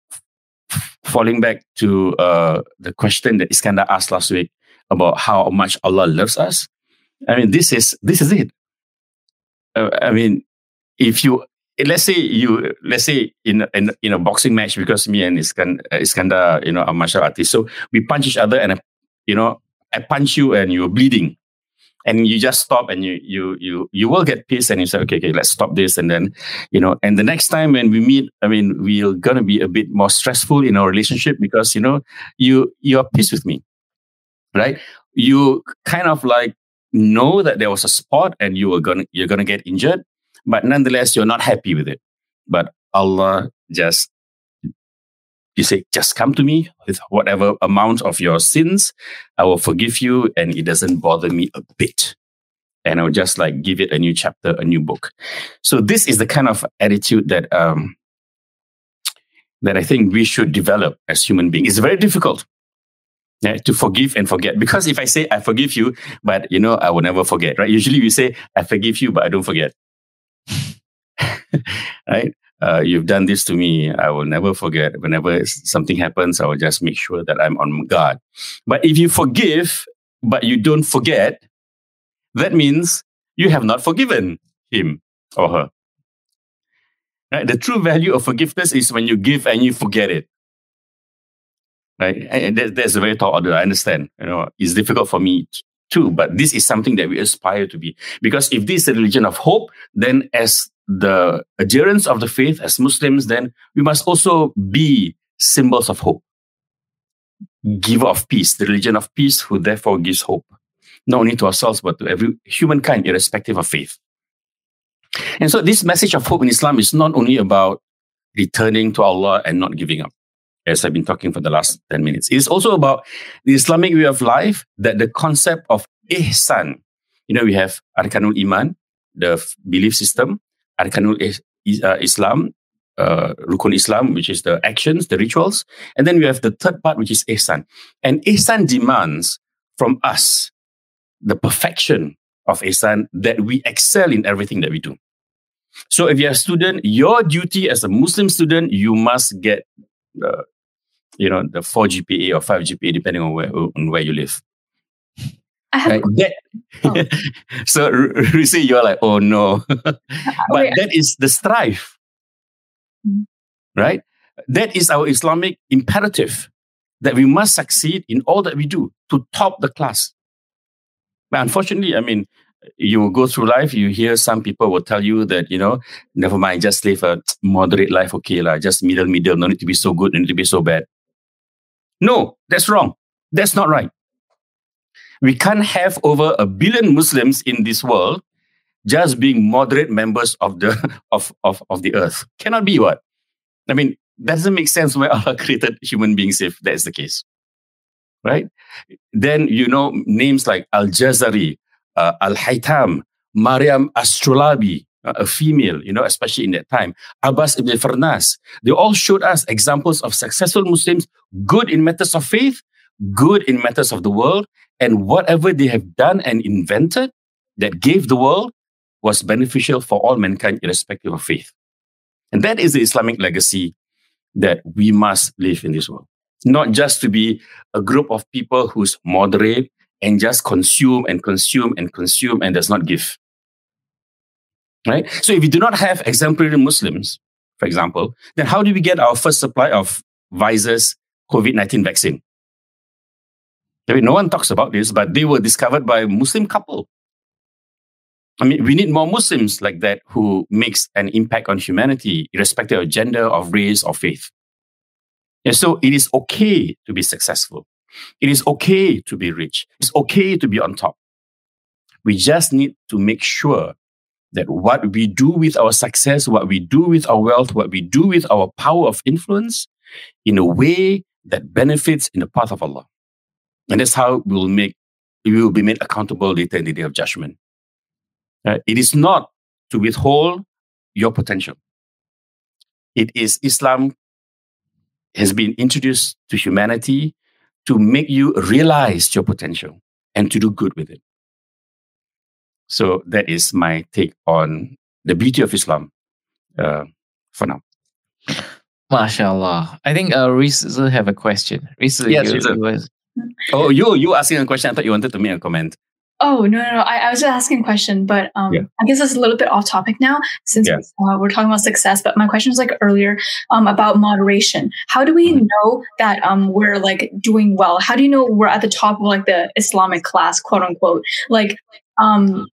falling back to uh, the question that Iskandar asked last week about how much Allah loves us. I mean, this is this is it. Uh, I mean, if you let's say you let's say in in, in a boxing match because me and Iskandar, uh, Iskandar you know are martial artists, so we punch each other and you know I punch you and you're bleeding. And you just stop and you you you you will get pissed and you say okay okay let's stop this. And then you know and the next time when we meet i mean we're gonna be a bit more stressful in our relationship because you know you you're pissed with me right? You kind of like know that there was a spot and you were gonna you're gonna get injured but nonetheless you're not happy with it but allah just you say, just come to me with whatever amount of your sins. I will forgive you and it doesn't bother me a bit. And I'll just like give it a new chapter, a new book. So this is the kind of attitude that, um, that I think we should develop as human beings. It's very difficult yeah, to forgive and forget. Because if I say I forgive you, but you know, I will never forget, right? Usually we say I forgive you, but I don't forget. right? uh, you've done this to me. I will never forget. Whenever something happens, I will just make sure that I'm on guard. But if you forgive, but you don't forget, that means you have not forgiven him or her. Right? The true value of forgiveness is when you give and you forget it. Right? And that, that's a very tall order. I understand. You know, it's difficult for me too, but this is something that we aspire to be. Because if this is a religion of hope, then as the adherents of the faith as Muslims, then we must also be symbols of hope. Giver of peace, the religion of peace, who therefore gives hope, not only to ourselves, but to every humankind, irrespective of faith. And so, this message of hope in Islam is not only about returning to Allah and not giving up, as I've been talking for the last 10 minutes. It is also about the Islamic way of life that the concept of ihsan, you know, we have Arkanul Iman, the belief system, Arkanul uh, Islam, uh, Rukun Islam, which is the actions, the rituals. And then we have the third part, which is Ihsan. And Ihsan demands from us the perfection of Ihsan that we excel in everything that we do. So if you're a student, your duty as a Muslim student, you must get, uh, you know, the 4 GPA or 5 GPA, depending on where, on where you live. I have right? that, oh. so Rusi, you're like, oh no. but Wait, that is the strife. Mm-hmm. Right? That is our Islamic imperative that we must succeed in all that we do to top the class. But unfortunately, I mean, you go through life, you hear some people will tell you that, you know, never mind, just live a moderate life, okay, la, just middle, middle, no need to be so good, no need to be so bad. No, that's wrong. That's not right we can't have over a billion Muslims in this world just being moderate members of the of, of, of the earth. Cannot be what? I mean, that doesn't make sense where Allah created human beings if that's the case. Right? Then you know names like Al Jazari, uh, Al Haytham, Mariam Astrolabi, uh, a female, you know, especially in that time, Abbas ibn Firnas. They all showed us examples of successful Muslims, good in matters of faith, good in matters of the world, and whatever they have done and invented that gave the world was beneficial for all mankind, irrespective of faith. And that is the Islamic legacy that we must live in this world. Not just to be a group of people who's moderate and just consume and consume and consume and does not give. Right? So if we do not have exemplary Muslims, for example, then how do we get our first supply of Pfizer's COVID 19 vaccine? I mean, no one talks about this, but they were discovered by a Muslim couple. I mean, we need more Muslims like that who makes an impact on humanity, irrespective of gender, of race, or faith. And so it is okay to be successful. It is okay to be rich. It's okay to be on top. We just need to make sure that what we do with our success, what we do with our wealth, what we do with our power of influence in a way that benefits in the path of Allah. And that's how we'll make, we will be made accountable later in the day of judgment. Uh, it is not to withhold your potential. It is Islam has been introduced to humanity to make you realize your potential and to do good with it. So that is my take on the beauty of Islam uh, for now. MashaAllah. I think uh, Reese have a question. Reese, yes, you, you was... Oh, you you asking a question. I thought you wanted to make a comment. Oh no no no! I, I was just asking a question, but um, yeah. I guess it's a little bit off topic now since yeah. uh, we're talking about success. But my question was like earlier um, about moderation. How do we mm-hmm. know that um, we're like doing well? How do you know we're at the top of like the Islamic class, quote unquote? Like um,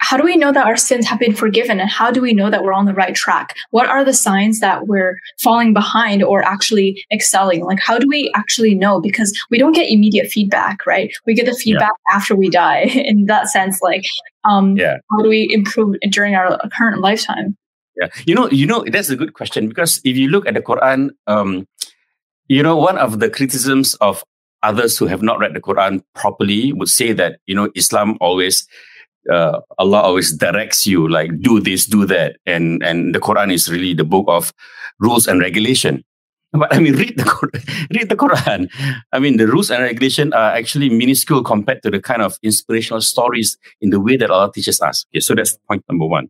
how do we know that our sins have been forgiven and how do we know that we're on the right track? What are the signs that we're falling behind or actually excelling? Like how do we actually know? Because we don't get immediate feedback right? We get the feedback yeah. after we die in that sense like um yeah. how do we improve during our current lifetime? Yeah. You know you know that's a good question because if you look at the quran um you know one of the criticisms of others who have not read the quran properly would say that you know islam always uh, Allah always directs you like do this, do that, and and the Quran is really the book of rules and regulation. But I mean, read the read the Quran. I mean, the rules and regulation are actually minuscule compared to the kind of inspirational stories in the way that Allah teaches us. Okay, so that's point number one.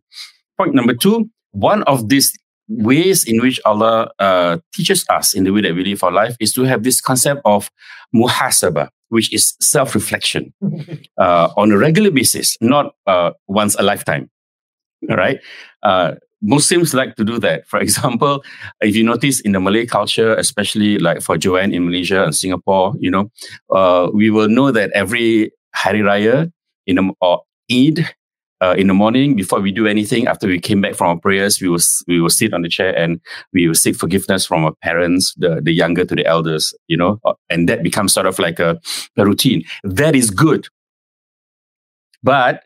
Point number two: one of these ways in which Allah uh, teaches us in the way that we live our life is to have this concept of muhasabah which is self reflection uh, on a regular basis, not uh, once a lifetime. All right. Uh, Muslims like to do that. For example, if you notice in the Malay culture, especially like for Joanne in Malaysia and Singapore, you know, uh, we will know that every Hari Raya in a, or Eid uh, in the morning before we do anything. After we came back from our prayers, we will we will sit on the chair and we will seek forgiveness from our parents, the the younger to the elders, you know, uh, and that becomes sort of like a, a routine. That is good, but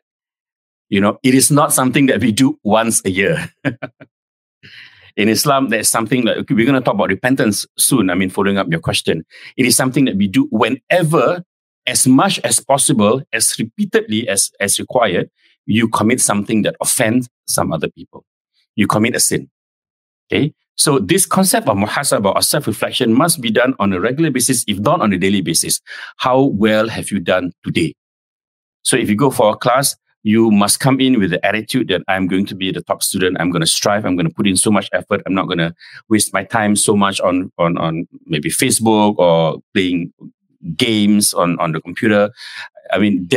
you know, it is not something that we do once a year. in Islam, there's something that we're going to talk about repentance soon. I mean, following up your question, it is something that we do whenever, as much as possible, as repeatedly as as required, you commit something that offends some other people. You commit a sin. Okay. So this concept of muhasabah or self-reflection must be done on a regular basis, if not on a daily basis. How well have you done today? So if you go for a class, you must come in with the attitude that I'm going to be the top student. I'm going to strive. I'm going to put in so much effort. I'm not going to waste my time so much on, on, on maybe Facebook or playing games on, on the computer. I mean,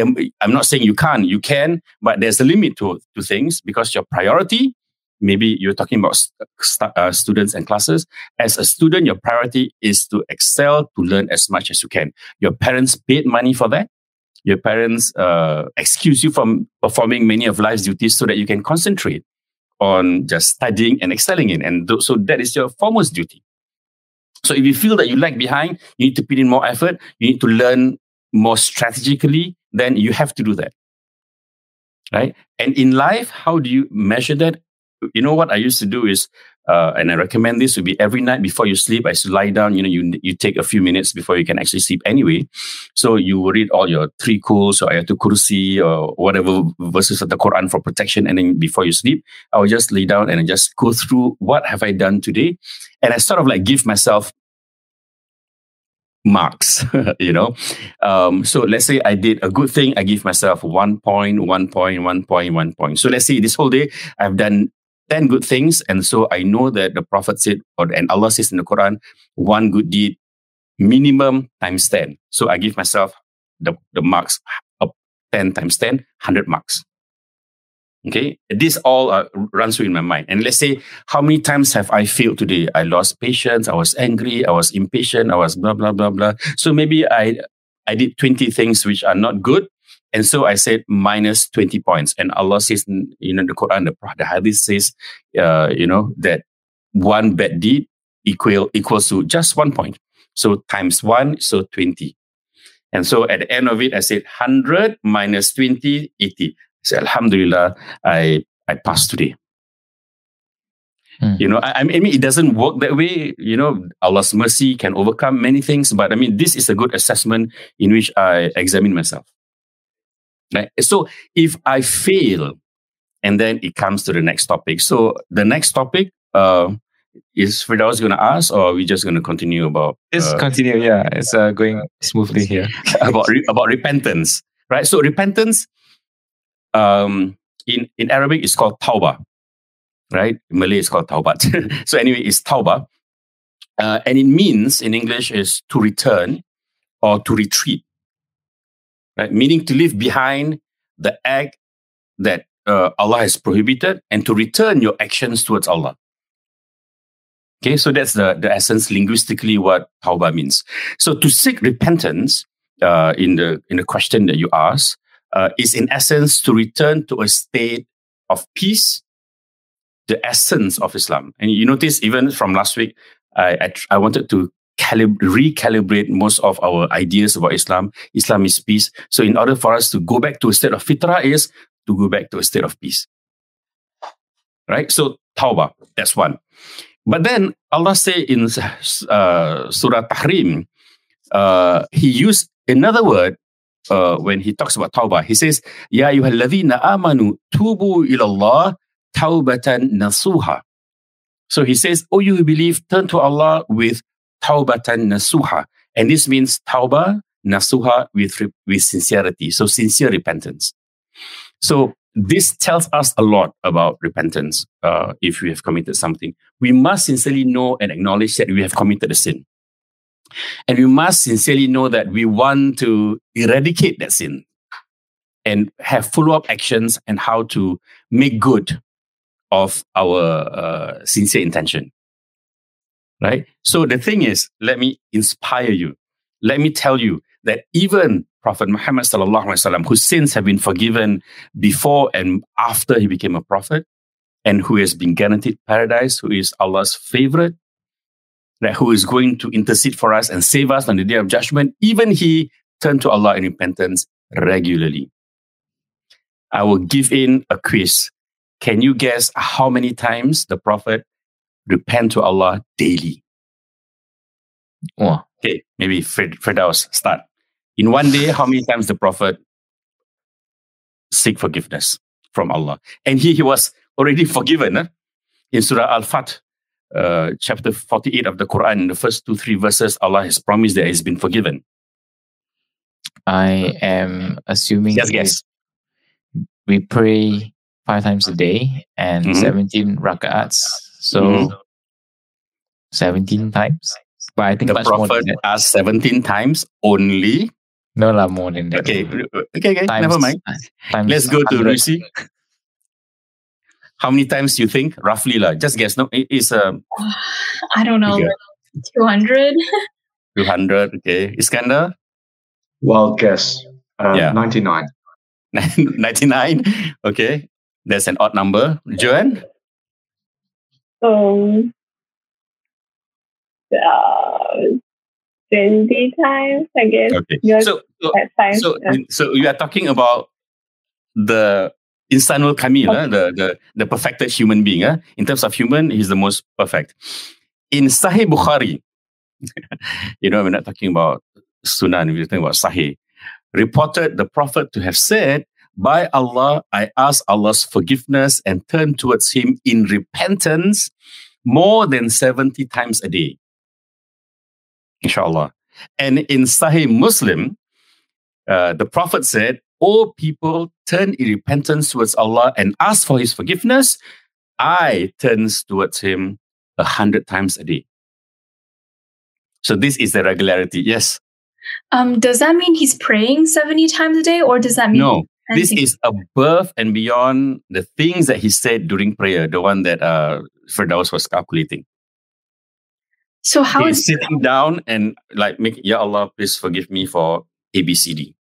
I'm not saying you can't, you can, but there's a limit to, to things because your priority, maybe you're talking about st- uh, students and classes. As a student, your priority is to excel, to learn as much as you can. Your parents paid money for that. Your parents uh, excuse you from performing many of life's duties so that you can concentrate on just studying and excelling in. And th- so that is your foremost duty. So if you feel that you lag behind, you need to put in more effort. You need to learn more strategically, then you have to do that. Right. And in life, how do you measure that? You know what I used to do is, uh, and I recommend this would be every night before you sleep. I used to lie down. You know, you you take a few minutes before you can actually sleep anyway. So you read all your three kuls or ayatul kursi or whatever verses of the Quran for protection, and then before you sleep, I will just lay down and I just go through what have I done today, and I sort of like give myself marks, you know. Um, so let's say I did a good thing, I give myself one point, one point, one point, one point. So let's say this whole day I've done 10 good things. And so I know that the Prophet said, or and Allah says in the Quran, one good deed minimum times 10. So I give myself the, the marks up 10 times 10, 100 marks. Okay, this all uh, runs through in my mind. And let's say, how many times have I failed today? I lost patience. I was angry. I was impatient. I was blah blah blah blah. So maybe I I did twenty things which are not good, and so I said minus twenty points. And Allah says, you know, the Quran, the, the Hadith says, uh, you know, that one bad deed equal equals to just one point. So times one, so twenty. And so at the end of it, I said 100 minus 20, 80 say, Alhamdulillah, I, I passed today. Mm. You know, I, I, mean, it doesn't work that way. You know, Allah's mercy can overcome many things, but I mean, this is a good assessment in which I examine myself. Right? So if I fail, and then it comes to the next topic. So the next topic uh, is Firdaus going to ask, or are we just going to continue about? Let's uh, continue. Yeah, it's uh, going smoothly here. about re- about repentance, right? So repentance um, in, in Arabic, it's called tauba, right? In Malay, it's called taubat. so anyway, it's tauba. Uh, and it means in English is to return or to retreat, right? Meaning to leave behind the act that uh, Allah has prohibited and to return your actions towards Allah. Okay, so that's the, the essence linguistically what tauba means. So to seek repentance uh, in the in the question that you ask uh, is in essence to return to a state of peace, the essence of Islam. And you notice even from last week, I, I, I wanted to calib- recalibrate most of our ideas about Islam. Islam is peace. So in order for us to go back to a state of fitrah is to go back to a state of peace. Right? So tawbah, that's one. But then Allah say in uh, Surah Tahrim, uh, He used another word uh, when he talks about tawbah, he says, Ya ayyuhalladhina amanu tubu ilallah tawbatan nasuha. So he says, Oh, you who believe, turn to Allah with tawbatan nasuha. And this means tawbah, nasuha with, with sincerity. So sincere repentance. So this tells us a lot about repentance uh, if we have committed something. We must sincerely know and acknowledge that we have committed a sin. And we must sincerely know that we want to eradicate that sin and have follow up actions and how to make good of our uh, sincere intention. Right? So the thing is, let me inspire you. Let me tell you that even Prophet Muhammad wasallam, whose sins have been forgiven before and after he became a prophet, and who has been guaranteed paradise, who is Allah's favorite, that who is going to intercede for us and save us on the day of judgment, even he turned to Allah in repentance regularly. I will give in a quiz. Can you guess how many times the Prophet repent to Allah daily? Oh. Okay, maybe Fred, Firdaus, start. In one day, how many times the Prophet seek forgiveness from Allah? And he, he was already forgiven. In Surah Al-Fath, uh, chapter 48 of the Quran, the first two, three verses, Allah has promised that he's been forgiven. I am assuming yes, yes. we pray five times a day and mm-hmm. 17 rak'ats. So mm-hmm. 17 times. But I think the Prophet asked 17 times only. No, la, more than that. Okay, okay, okay. Times, never mind. Let's go to Rusi. How many times you think roughly? La? Just guess. No, it is a. Um, I don't know. Two hundred. Two hundred. Okay, Iskandar. Wild guess. Uh, yeah. Ninety nine. Ninety nine. Okay, that's an odd number. Joanne. Um. Uh, 20 times, I guess. Okay. So, so, so, so you are talking about the insanul kamil, okay. uh, the, the, the perfected human being. Uh. In terms of human, he's the most perfect. In Sahih Bukhari, you know, we're not talking about Sunan, we're talking about Sahih, reported the Prophet to have said, By Allah, I ask Allah's forgiveness and turn towards Him in repentance more than 70 times a day. Inshallah. And in Sahih Muslim, uh, the Prophet said, all people turn in repentance towards Allah and ask for His forgiveness, I turns towards Him a hundred times a day. So this is the regularity. Yes. Um, does that mean he's praying 70 times a day or does that mean No. This is above and beyond the things that he said during prayer, the one that uh Firdaus was calculating. So how He's is sitting down and like make Ya Allah, please forgive me for ABCD.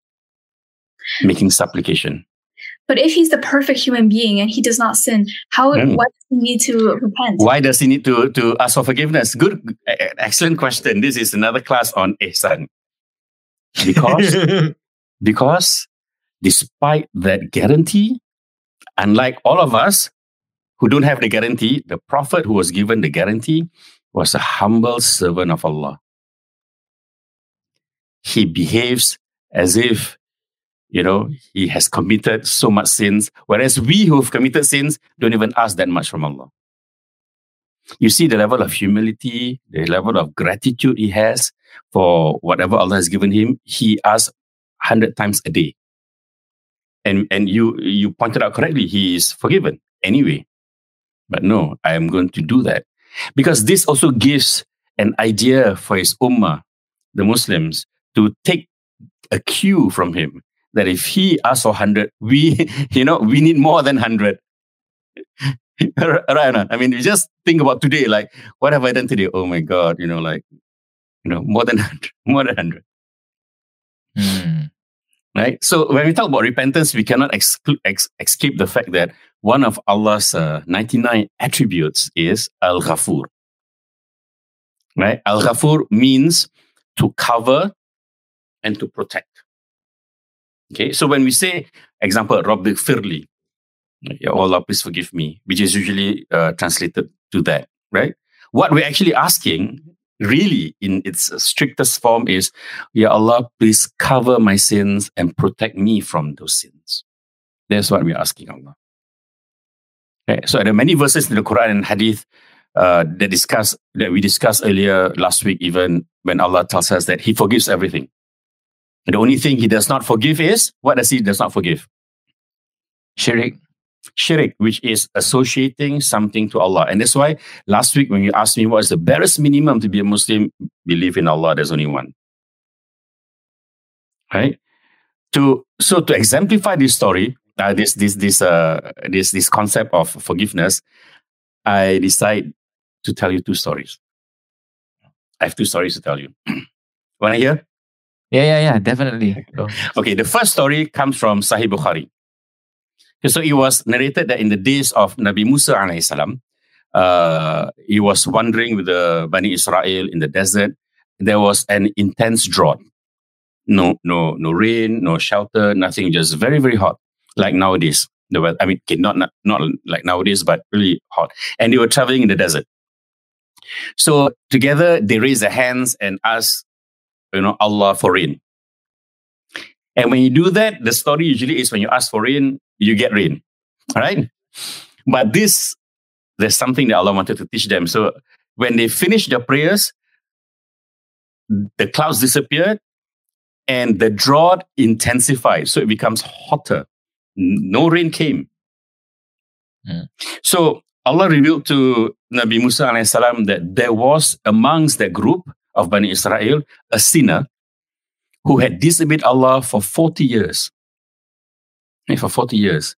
Making supplication. but if he's the perfect human being and he does not sin, how Mm. why does he need to repent? Why does he need to, to ask for forgiveness? Good, excellent question. This is another class on ihsan. Because, because despite that guarantee, unlike all of us who don't have the guarantee, the prophet who was given the guarantee was a humble servant of Allah. He behaves as if, you know, he has committed so much sins, whereas we who have committed sins don't even ask that much from Allah. You see the level of humility, the level of gratitude he has for whatever Allah has given him. He asks hundred times a day, and and you you pointed out correctly. He is forgiven anyway, but no, I am going to do that because this also gives an idea for his ummah, the Muslims, to take a cue from him that if he asks for hundred, we you know we need more than hundred. right or? I mean, you just think about today, like, what have I done today? Oh my God, you know, like, you know, more than 100, more than 100, Hmm. right? So when we talk about repentance, we cannot exclu- ex- escape the fact that one of Allah's uh, 99 attributes is Al-Ghafur, right? Al-Ghafur means to cover and to protect. Okay, so when we say, example, Rabbighfirli, Ya Allah, please forgive me, which is usually uh, translated to that, right? What we're actually asking, really, in its strictest form, is Ya Allah, please cover my sins and protect me from those sins. That's what we're asking Allah. Okay, so there are many verses in the Quran and Hadith uh, that discuss that we discussed earlier last week, even when Allah tells us that He forgives everything. And the only thing He does not forgive is what does He does not forgive? Shirik. Shirik, which is associating something to Allah. And that's why last week when you asked me what is the barest minimum to be a Muslim, believe in Allah, there's only one. Right? To so to exemplify this story, uh, this this this uh this this concept of forgiveness, I decide to tell you two stories. I have two stories to tell you. Want to hear? Yeah, yeah, yeah, definitely. Okay, the first story comes from Sahih Bukhari. So it was narrated that in the days of Nabi Musa alayhi salam, uh, he was wandering with the Bani Israel in the desert. There was an intense drought. No, no, no rain, no shelter, nothing. Just very, very hot, like nowadays. The weather, I mean, okay, not, not not like nowadays, but really hot. And they were traveling in the desert. So together they raised their hands and asked, you know, Allah for rain. And when you do that, the story usually is when you ask for rain, you get rain. All right. But this, there's something that Allah wanted to teach them. So when they finished their prayers, the clouds disappeared and the drought intensified. So it becomes hotter. No rain came. Mm. So Allah revealed to Nabi Musa alayhi salam that there was amongst that group of Bani Israel a sinner who had disobeyed Allah for 40 years. Eh, for 40 years.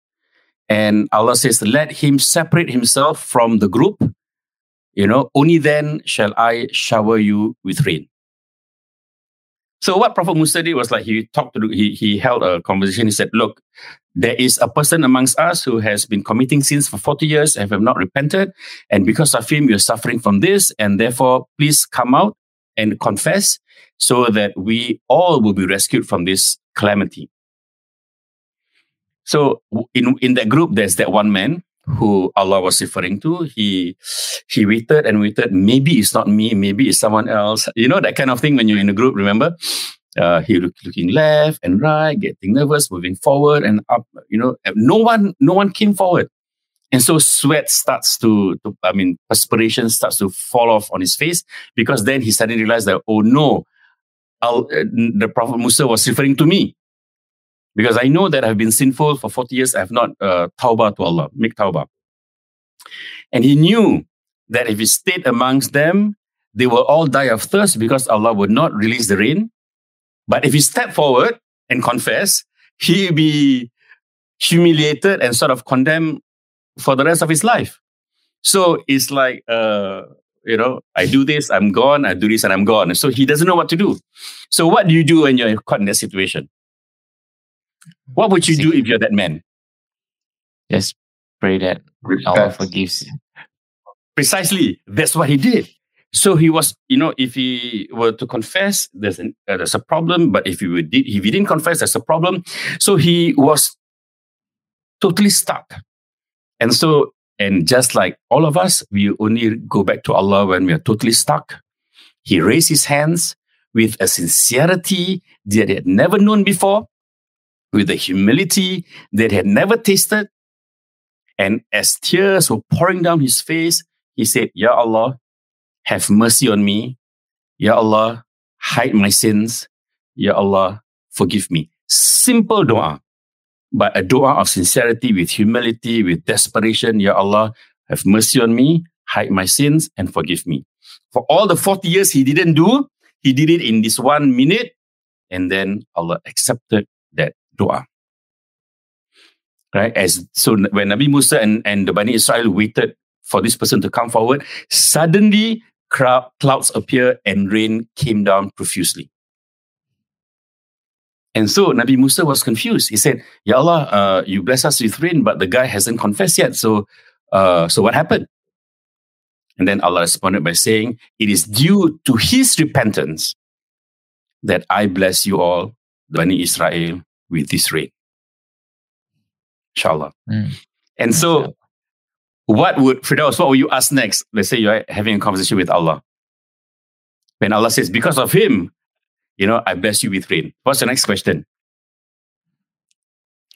And Allah says, let him separate himself from the group. You know, only then shall I shower you with rain. So what Prophet Musa did was like he talked to he he held a conversation. He said, "Look, there is a person amongst us who has been committing sins for forty years and have not repented, and because of him, you're suffering from this, and therefore, please come out and confess, so that we all will be rescued from this calamity." So in in that group, there's that one man who Allah was referring to. He he waited and waited. Maybe it's not me. Maybe it's someone else. You know that kind of thing when you're in a group. Remember, uh, he look, looking left and right, getting nervous, moving forward and up. You know, no one no one came forward, and so sweat starts to, to I mean, perspiration starts to fall off on his face because then he suddenly realized that oh no, uh, the Prophet Musa was referring to me because I know that I've been sinful for 40 years. I have not uh, tawbah to Allah, make tawbah. And he knew that if he stayed amongst them, they will all die of thirst because Allah would not release the rain. But if he step forward and confess, he'll be humiliated and sort of condemned for the rest of his life. So it's like, uh, you know, I do this, I'm gone. I do this, and I'm gone. So he doesn't know what to do. So what do you do when you're caught in that situation? What would you do if you're that man? Just pray that Allah forgives you. Precisely. That's what he did. So he was, you know, if he were to confess, there's, an, uh, there's a problem. But if he would, if he didn't confess, there's a problem. So he was totally stuck. And so, and just like all of us, we only go back to Allah when we are totally stuck. He raised his hands with a sincerity that he had never known before, with a humility that he had never tasted. And as tears were pouring down his face, he said, Ya Allah, have mercy on me. Ya Allah, hide my sins. Ya Allah, forgive me. Simple dua, but a dua of sincerity with humility, with desperation. Ya Allah, have mercy on me, hide my sins, and forgive me. For all the 40 years he didn't do, he did it in this one minute, and then Allah accepted that dua. Right? As so when Nabi Musa and, and the Bani Israel waited for this person to come forward, suddenly clouds appear and rain came down profusely. And so Nabi Musa was confused. He said, Ya Allah, uh, you bless us with rain, but the guy hasn't confessed yet. So, uh, so what happened? And then Allah responded by saying, It is due to his repentance that I bless you all, the Bani Israel, with this rain. Inshallah. Mm. And so what would Firdaus, what would you ask next? Let's say you're having a conversation with Allah. When Allah says, because of him, you know, I bless you with rain. What's the next question?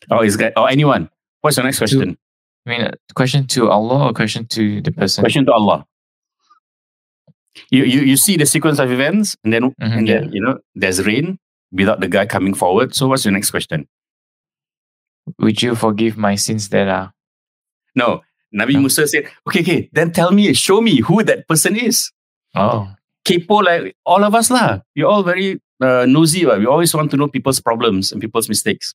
Or is that, or anyone? What's the next question? I mean, a question to Allah or question to the person? Question to Allah. You, you, you see the sequence of events, and then, mm-hmm, and then yeah. you know, there's rain without the guy coming forward. So, what's your next question? Would you forgive my sins that are? No, Nabi oh. Musa said, okay, okay, then tell me, show me who that person is. Oh. Kepo like all of us lah. You're all very uh, nosy. Right? We always want to know people's problems and people's mistakes.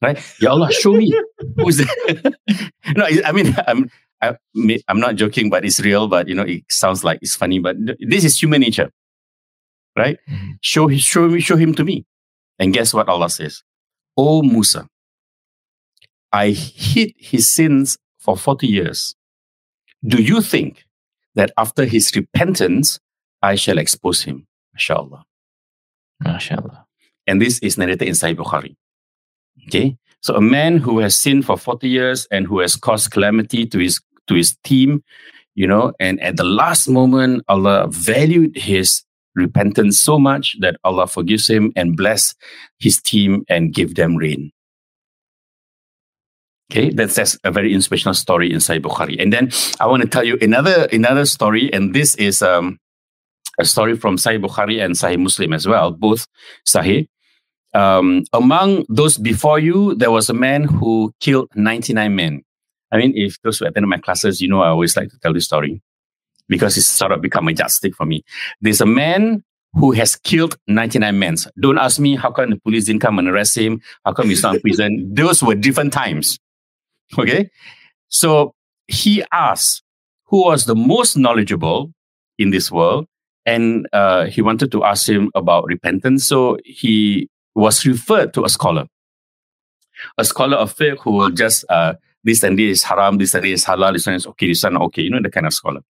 Right? Ya Allah, show me. Who's that? no, I mean, I'm, I, I'm not joking, but it's real. But, you know, it sounds like it's funny. But this is human nature. Right? Mm-hmm. Show, show, me, show him to me. And guess what Allah says? Oh, Musa, I hid his sins for 40 years. Do you think that after his repentance, I shall expose him? MashaAllah. MashaAllah. And this is narrated in Sahih Bukhari. Okay. So a man who has sinned for 40 years and who has caused calamity to his, to his team, you know, and at the last moment, Allah valued his repentance so much that Allah forgives him and bless his team and give them rain. Okay, that's, that's a very inspirational story in Sahih Bukhari. And then I want to tell you another another story, and this is um, a story from Sahih Bukhari and Sahih Muslim as well, both Sahih. Um, among those before you, there was a man who killed 99 men. I mean, if those who attend my classes, you know, I always like to tell this story because it's sort of become a yardstick for me. There's a man who has killed 99 men. Don't ask me how come the police didn't come and arrest him. How come he's not in prison? Those were different times. Okay. So he asked who was the most knowledgeable in this world. And uh, he wanted to ask him about repentance. So he was referred to a scholar, a scholar of fiqh who will just, uh, this and this is haram, this and this is halal, this one is okay, this one okay, you know, the kind of scholar.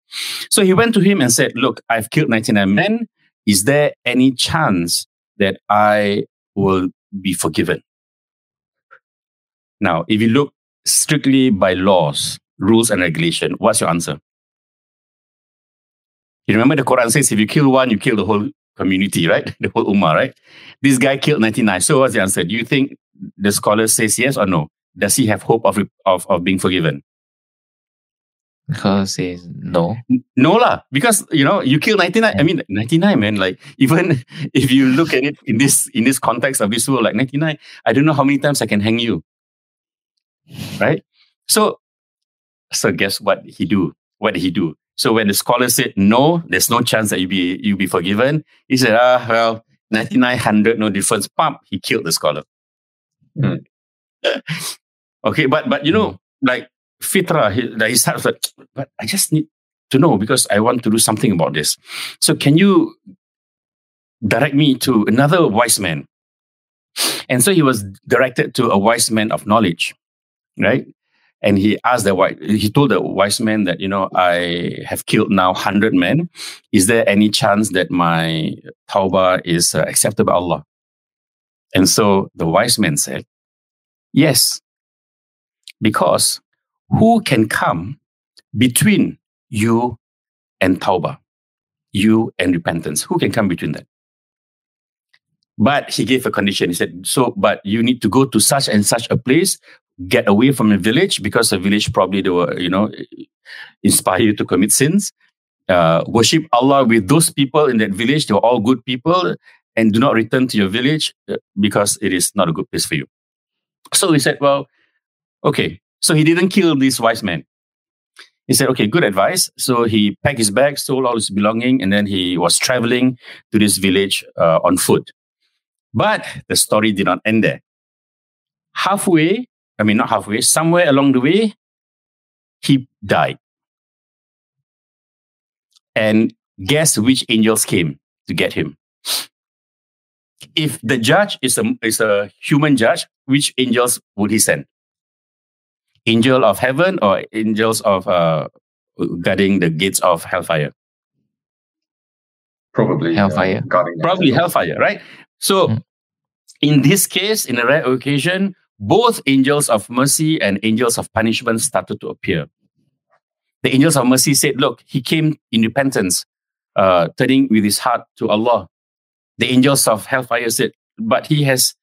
So he went to him and said, Look, I've killed 99 men. Is there any chance that I will be forgiven? Now, if you look strictly by laws, rules, and regulation, what's your answer? You remember the Quran says if you kill one, you kill the whole community, right? The whole ummah, right? This guy killed 99. So what's the answer? Do you think the scholar says yes or no? Does he have hope of, of, of being forgiven? Because says no. No lah. Because you know, you kill 99. I mean 99, man. Like even if you look at it in this in this context of this world, like 99, I don't know how many times I can hang you right? So, so guess what he do? What did he do? So when the scholar said no, there's no chance that you be you be forgiven. He said, ah, well, 9900 no difference. Pump he killed the scholar. Hmm. okay but but you know like fitra he, like he starts like but i just need to know because i want to do something about this. So can you direct me to another wise man? And so he was directed to a wise man of knowledge right and he asked the wise he told the wise man that you know i have killed now 100 men. Is there any chance that my tawbah is uh, accepted by allah? And so the wise man said yes because who can come between you and tawbah? You and repentance. Who can come between that? But he gave a condition. He said so but you need to go to such and such a place get away from the village because the village probably they were, you know, inspire you to commit sins. Uh, worship Allah with those people in that village. They were all good people, and do not return to your village uh, because it is not a good place for you. So he said, "Well, okay." So he didn't kill this wise man. He said, "Okay, good advice." So he packed his bag, stole all his belonging, and then he was traveling to this village uh, on foot. But the story did not end there. Halfway, I mean, not halfway, somewhere along the way, he died. And guess which angels came to get him? If the judge is a, is a human judge, which angels would he send? Angel of heaven or angels of uh, guarding the gates of hellfire? Probably Hellfire. Uh, Probably hellfire. hellfire, right? So, Mm. in this case, in a rare occasion, both angels of mercy and angels of punishment started to appear. The angels of mercy said, Look, he came in repentance, uh, turning with his heart to Allah. The angels of hellfire said, But he has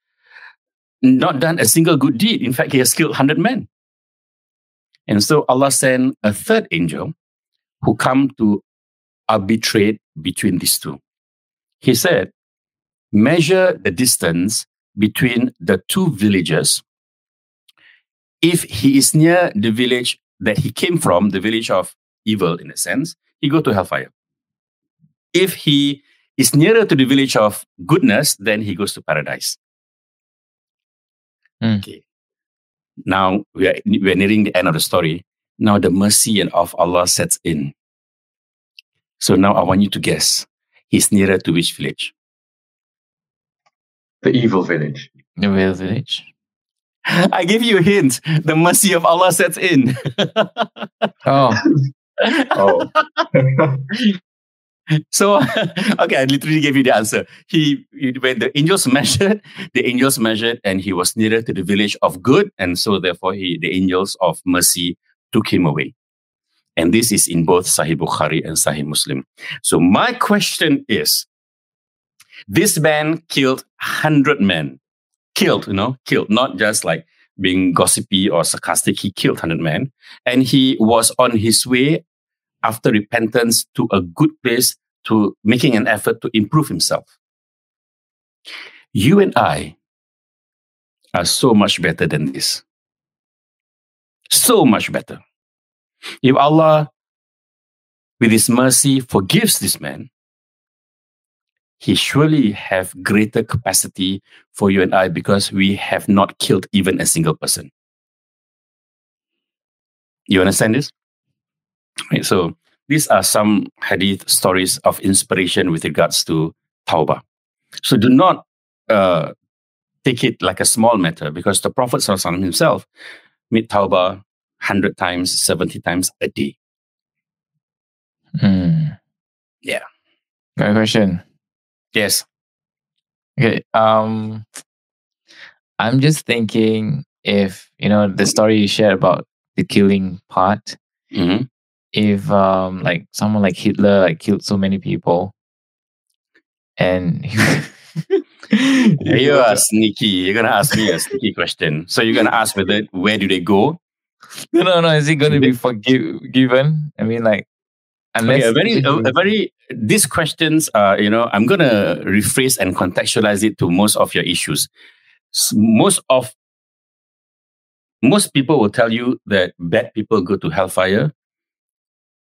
not done a single good deed. In fact, he has killed 100 men. And so Allah sent a third angel who come to arbitrate between these two. He said, Measure the distance between the two villages. If he is near the village that he came from, the village of evil in a sense, he go to hellfire. If he is nearer to the village of goodness, then he goes to paradise. Hmm. Okay. Now we are we are nearing the end of the story. Now the mercy and of Allah sets in. So now I want you to guess. He's nearer to which village? The evil village. The evil village. I give you a hint. The mercy of Allah sets in. Oh, Oh. so, okay, I literally gave you the answer. He, he- when the angels measured, the angels measured, and he was nearer to the village of good, and so therefore he, the angels of mercy, took him away. And this is in both Sahih Bukhari and Sahih Muslim. So my question is: This man killed hundred men, killed, you know, killed, not just like being gossipy or sarcastic. He killed hundred men, and he was on his way after repentance to a good place to making an effort to improve himself. You and I are so much better than this. So much better. If Allah, with His mercy, forgives this man, He surely have greater capacity for you and I because we have not killed even a single person. You understand this? Right, so these are some hadith stories of inspiration with regards to tawbah. So do not uh, take it like a small matter because the Prophet ﷺ himself made tawbah 100 times, 70 times a day. Hmm. Yeah. Got a question. Yes. Okay. Um, I'm just thinking if you know the story you shared about the killing part. hmm If um, like someone like Hitler like killed so many people, and You are sneaky. You're gonna ask me a sneaky question. So you're gonna ask whether where do they go? no, no, no. Is it going to be forgiven? I mean, like, unless Okay, a very, a, a very. These questions are, you know, I'm gonna rephrase and contextualize it to most of your issues. Most of most people will tell you that bad people go to hellfire,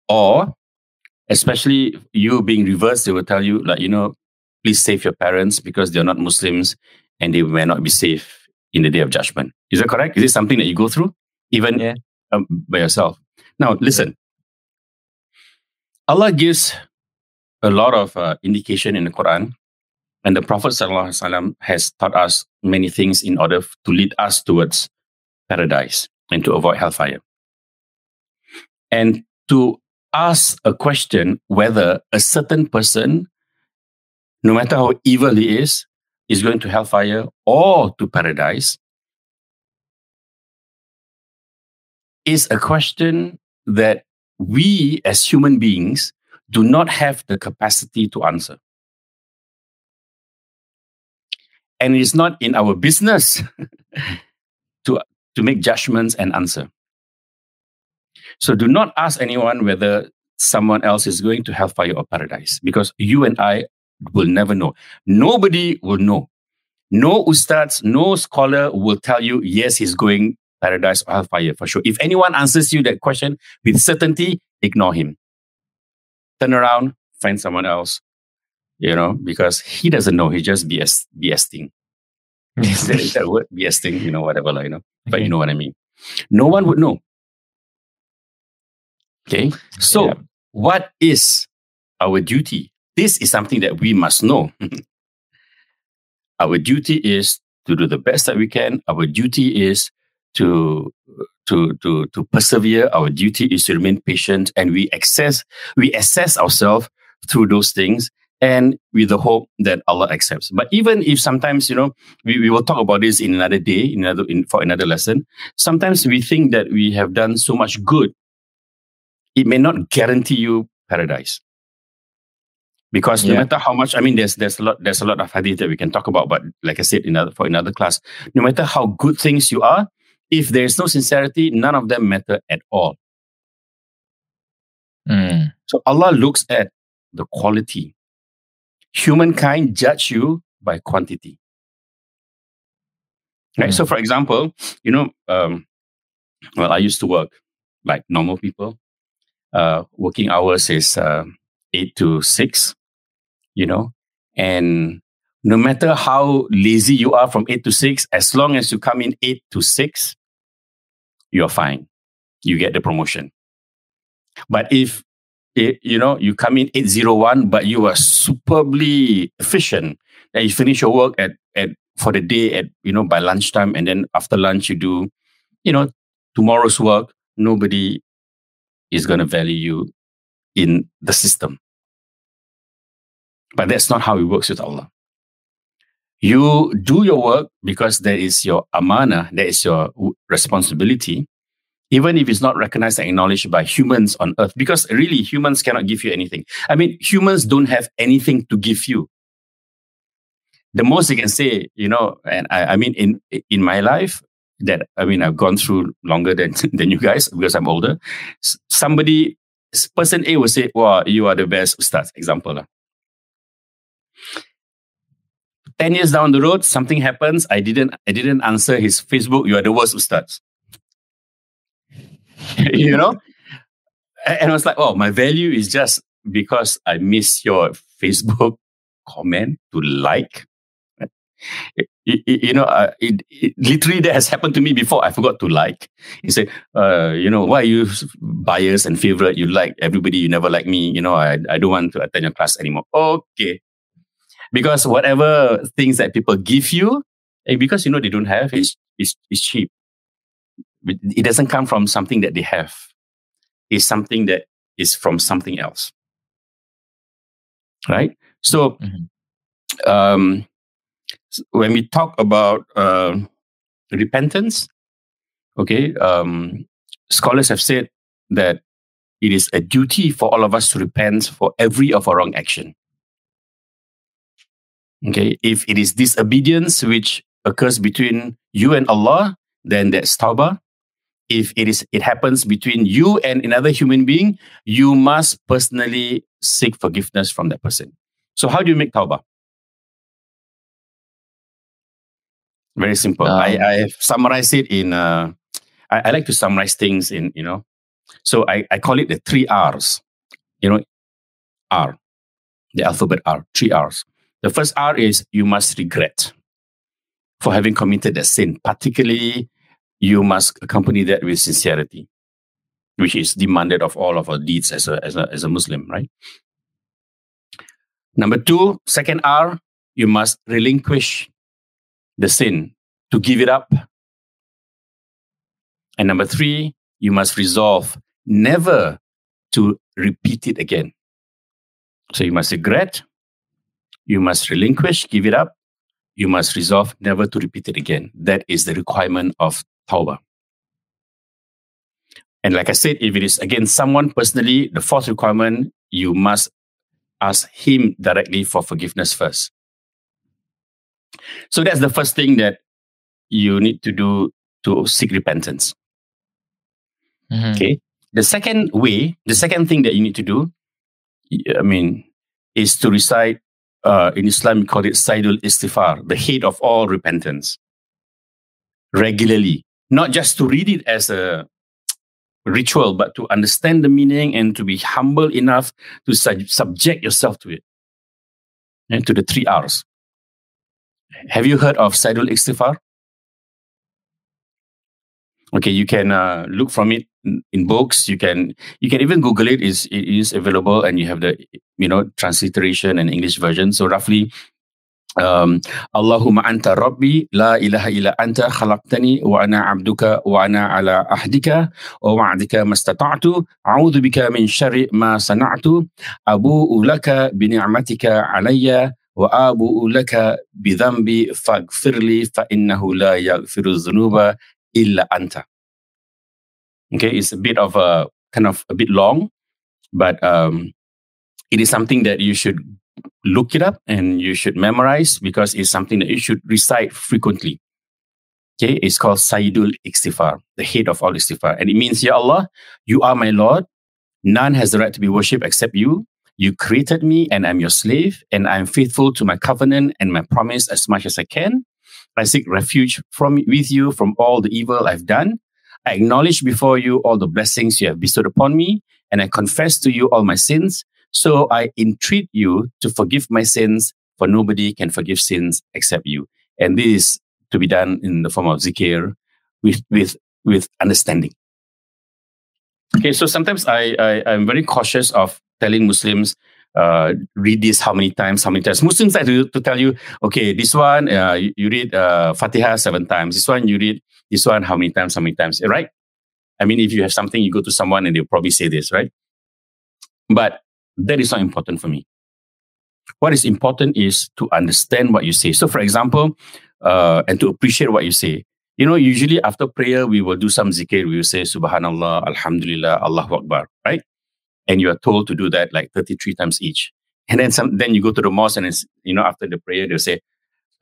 or especially you being reversed, they will tell you like, you know, please save your parents because they're not Muslims and they may not be safe in the day of judgment. Is that correct? Is it something that you go through even yeah. um, by yourself? Now, listen. Allah gives a lot of uh, indication in the Quran, and the Prophet has taught us many things in order to lead us towards paradise and to avoid hellfire. And to ask a question whether a certain person, no matter how evil he is, is going to hellfire or to paradise is a question that we as human beings do not have the capacity to answer. And it's not in our business to, to make judgments and answer. So do not ask anyone whether someone else is going to hellfire or paradise because you and I will never know. Nobody will know. No ustads, no scholar will tell you, yes, he's going paradise or hellfire for sure. If anyone answers you that question with certainty, ignore him. Turn around, find someone else, you know, because he doesn't know. He just BS, BSing. is, that, is that word? BSing, you know, whatever, like, you know, but okay. you know what I mean. No one would know. Okay. So, yeah. what is our duty? This is something that we must know. our duty is to do the best that we can. Our duty is to to to to persevere. Our duty is to remain patient, and we access we assess ourselves through those things, and with the hope that Allah accepts. But even if sometimes you know we, we will talk about this in another day, in another in, for another lesson. Sometimes we think that we have done so much good, it may not guarantee you paradise because no matter how much i mean there's there's a lot there's a lot of hadith that we can talk about but like i said in another, for another class no matter how good things you are if there's no sincerity, none of them matter at all. Mm. So Allah looks at the quality. Humankind judge you by quantity. Right. Mm. So, for example, you know, um, well, I used to work like normal people. Uh, working hours is uh, eight to six. You know, and no matter how lazy you are from eight to six, as long as you come in eight to six, you're fine. You get the promotion. But if it, you know you come in 801 but you are superbly efficient and you finish your work at, at for the day at you know by lunchtime and then after lunch you do you know tomorrow's work nobody is to value you in the system but that's not how it works with allah you do your work because that is your amana, that is your responsibility, even if it's not recognized and acknowledged by humans on earth, because really humans cannot give you anything. I mean, humans don't have anything to give you. The most you can say, you know, and I, I mean, in in my life, that I mean, I've gone through longer than than you guys because I'm older. Somebody, person A will say, "Wow, you are the best ustaz." Example, 10 years down the road, something happens. I didn't I didn't answer his Facebook. You are the worst ustaz. you know? And I was like, oh, my value is just because I miss your Facebook comment to like. you know, uh, it, it, literally that has happened to me before. I forgot to like. He said, uh, you know, why are you biased and favorite? You like everybody, you never like me. You know, I, I don't want to attend your class anymore. Okay because whatever things that people give you, and because you know they don't have, it's, it's, it's cheap. It doesn't come from something that they have. It's something that is from something else. Right? So, mm-hmm. um, when we talk about uh, repentance, okay, um, scholars have said that it is a duty for all of us to repent for every of our wrong action. Okay, if it is disobedience which occurs between you and Allah, then that's tawbah. If it is it happens between you and another human being, you must personally seek forgiveness from that person. So how do you make tawbah? Very simple. Um, I, I have summarized it in uh, I, I like to summarize things in, you know. So I, I call it the three R's. You know, R, the alphabet R, three R's The first R is you must regret for having committed that sin. Particularly, you must accompany that with sincerity, which is demanded of all of our deeds as a, as a, as a Muslim, right? Number two, second R, you must relinquish the sin to give it up. And number three, you must resolve never to repeat it again. So you must regret, you must relinquish, give it up, you must resolve never to repeat it again. That is the requirement of tawbah. And like I said, if it is against someone personally, the fourth requirement, you must ask him directly for forgiveness first. So that's the first thing that you need to do to seek repentance. Mm-hmm. Okay. The second way, the second thing that you need to do, I mean, is to recite, uh, in Islam, we call it Sayyidul Istighfar, the head of all repentance, regularly. Not just to read it as a ritual, but to understand the meaning and to be humble enough to su- subject yourself to it and to the three R's. Have you heard of Sayyidul Istighfar? Okay, you can uh, look from it in books. You can you can even Google it. is It is available, and you have the you know transliteration and English version. So roughly, um, Allahumma anta rabbi la ilaha illa anta khalaqtani wa ana abduka wa ana ala ahdika wa wa'dika mastata'tu a'udhu bika min syarri ma sana'tu abu'u laka bi ni'matika alayya wa abu'u laka bi dhanbi faghfirli fa innahu la yaghfiru dhunuba illa anta. Okay, it's a bit of a kind of a bit long, but um, it is something that you should look it up and you should memorize because it's something that you should recite frequently. Okay, it's called Sayyidul Istighfar, the head of all istighfar. And it means, Ya Allah, you are my Lord. None has the right to be worshipped except you. You created me and I'm your slave, and I'm faithful to my covenant and my promise as much as I can. I seek refuge from with you from all the evil I've done. I acknowledge before you all the blessings you have bestowed upon me, and I confess to you all my sins. So I entreat you to forgive my sins, for nobody can forgive sins except you. And this is to be done in the form of zikir with, with, with understanding. Okay, so sometimes I, I, I'm very cautious of telling Muslims uh, read this how many times, how many times. Muslims like to, to tell you, okay, this one uh, you, you, read uh, Fatiha seven times. This one you read this one how many times, how many times, right? I mean, if you have something, you go to someone and they'll probably say this, right? But that is not important for me. What is important is to understand what you say. So, for example, uh, and to appreciate what you say. You know, usually after prayer, we will do some zikr. We will say Subhanallah, Alhamdulillah, Allahu Akbar, right? and you are told to do that like 33 times each. And then some, then you go to the mosque and it's, you know, after the prayer, they'll say,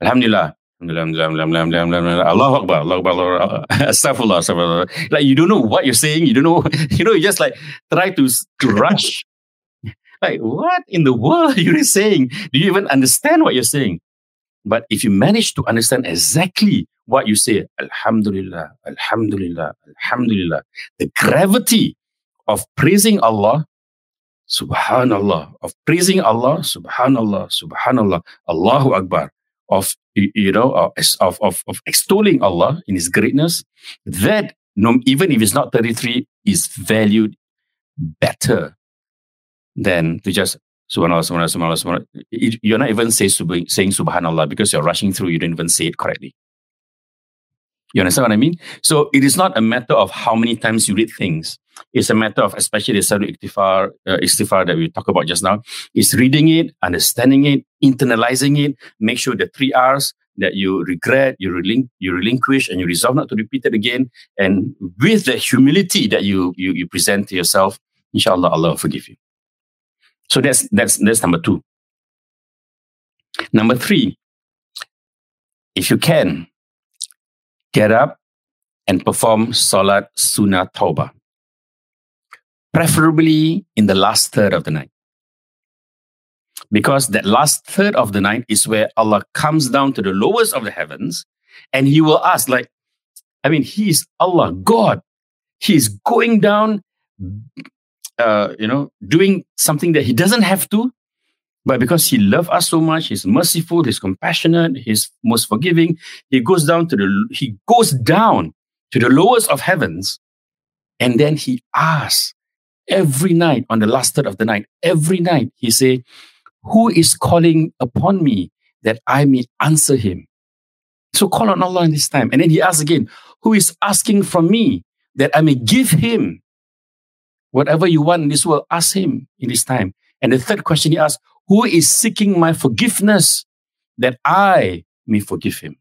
Alhamdulillah, Alhamdulillah, Allah Akbar, Allah Akbar, Astaghfirullah, Astaghfirullah. Like you don't know what you're saying. You don't know, you know, you just like try to, to rush. like, what in the world are you saying? Do you even understand what you're saying? But if you manage to understand exactly what you say, Alhamdulillah, Alhamdulillah, Alhamdulillah, the gravity of praising Allah Subhanallah, of praising Allah, Subhanallah, Subhanallah, Allahu Akbar, of you know, uh, of of of extolling Allah in His greatness. That no, even if it's not thirty three, is valued better than to just Subhanallah, Subhanallah, Subhanallah. Subhanallah. You're not even say, saying Subhanallah because you're rushing through. You don't even say it correctly. You understand what I mean? So it is not a matter of how many times you read things. It's a matter of, especially the Sayyidul Istighfar, uh, Istighfar that we talked about just now, is reading it, understanding it, internalizing it, make sure the three R's that you regret, you, relin- you relinquish, and you resolve not to repeat it again. And with the humility that you, you, you present to yourself, inshallah, Allah will forgive you. So that's, that's, that's number two. Number three, if you can, get up and perform Salat Sunnah Tawbah, preferably in the last third of the night. Because that last third of the night is where Allah comes down to the lowest of the heavens and He will ask, like, I mean, He is Allah, God. He is going down, uh, you know, doing something that He doesn't have to, But because he loved us so much, he's merciful, he's compassionate, he's most forgiving, he goes down to the he goes down to the lowest of heavens, and then he asks every night on the last third of the night, every night he say, Who is calling upon me that I may answer him? So call on Allah in this time. And then he asks again, Who is asking from me that I may give him whatever you want in this world? Ask him in this time. And the third question he asks, who is seeking my forgiveness that I may forgive him?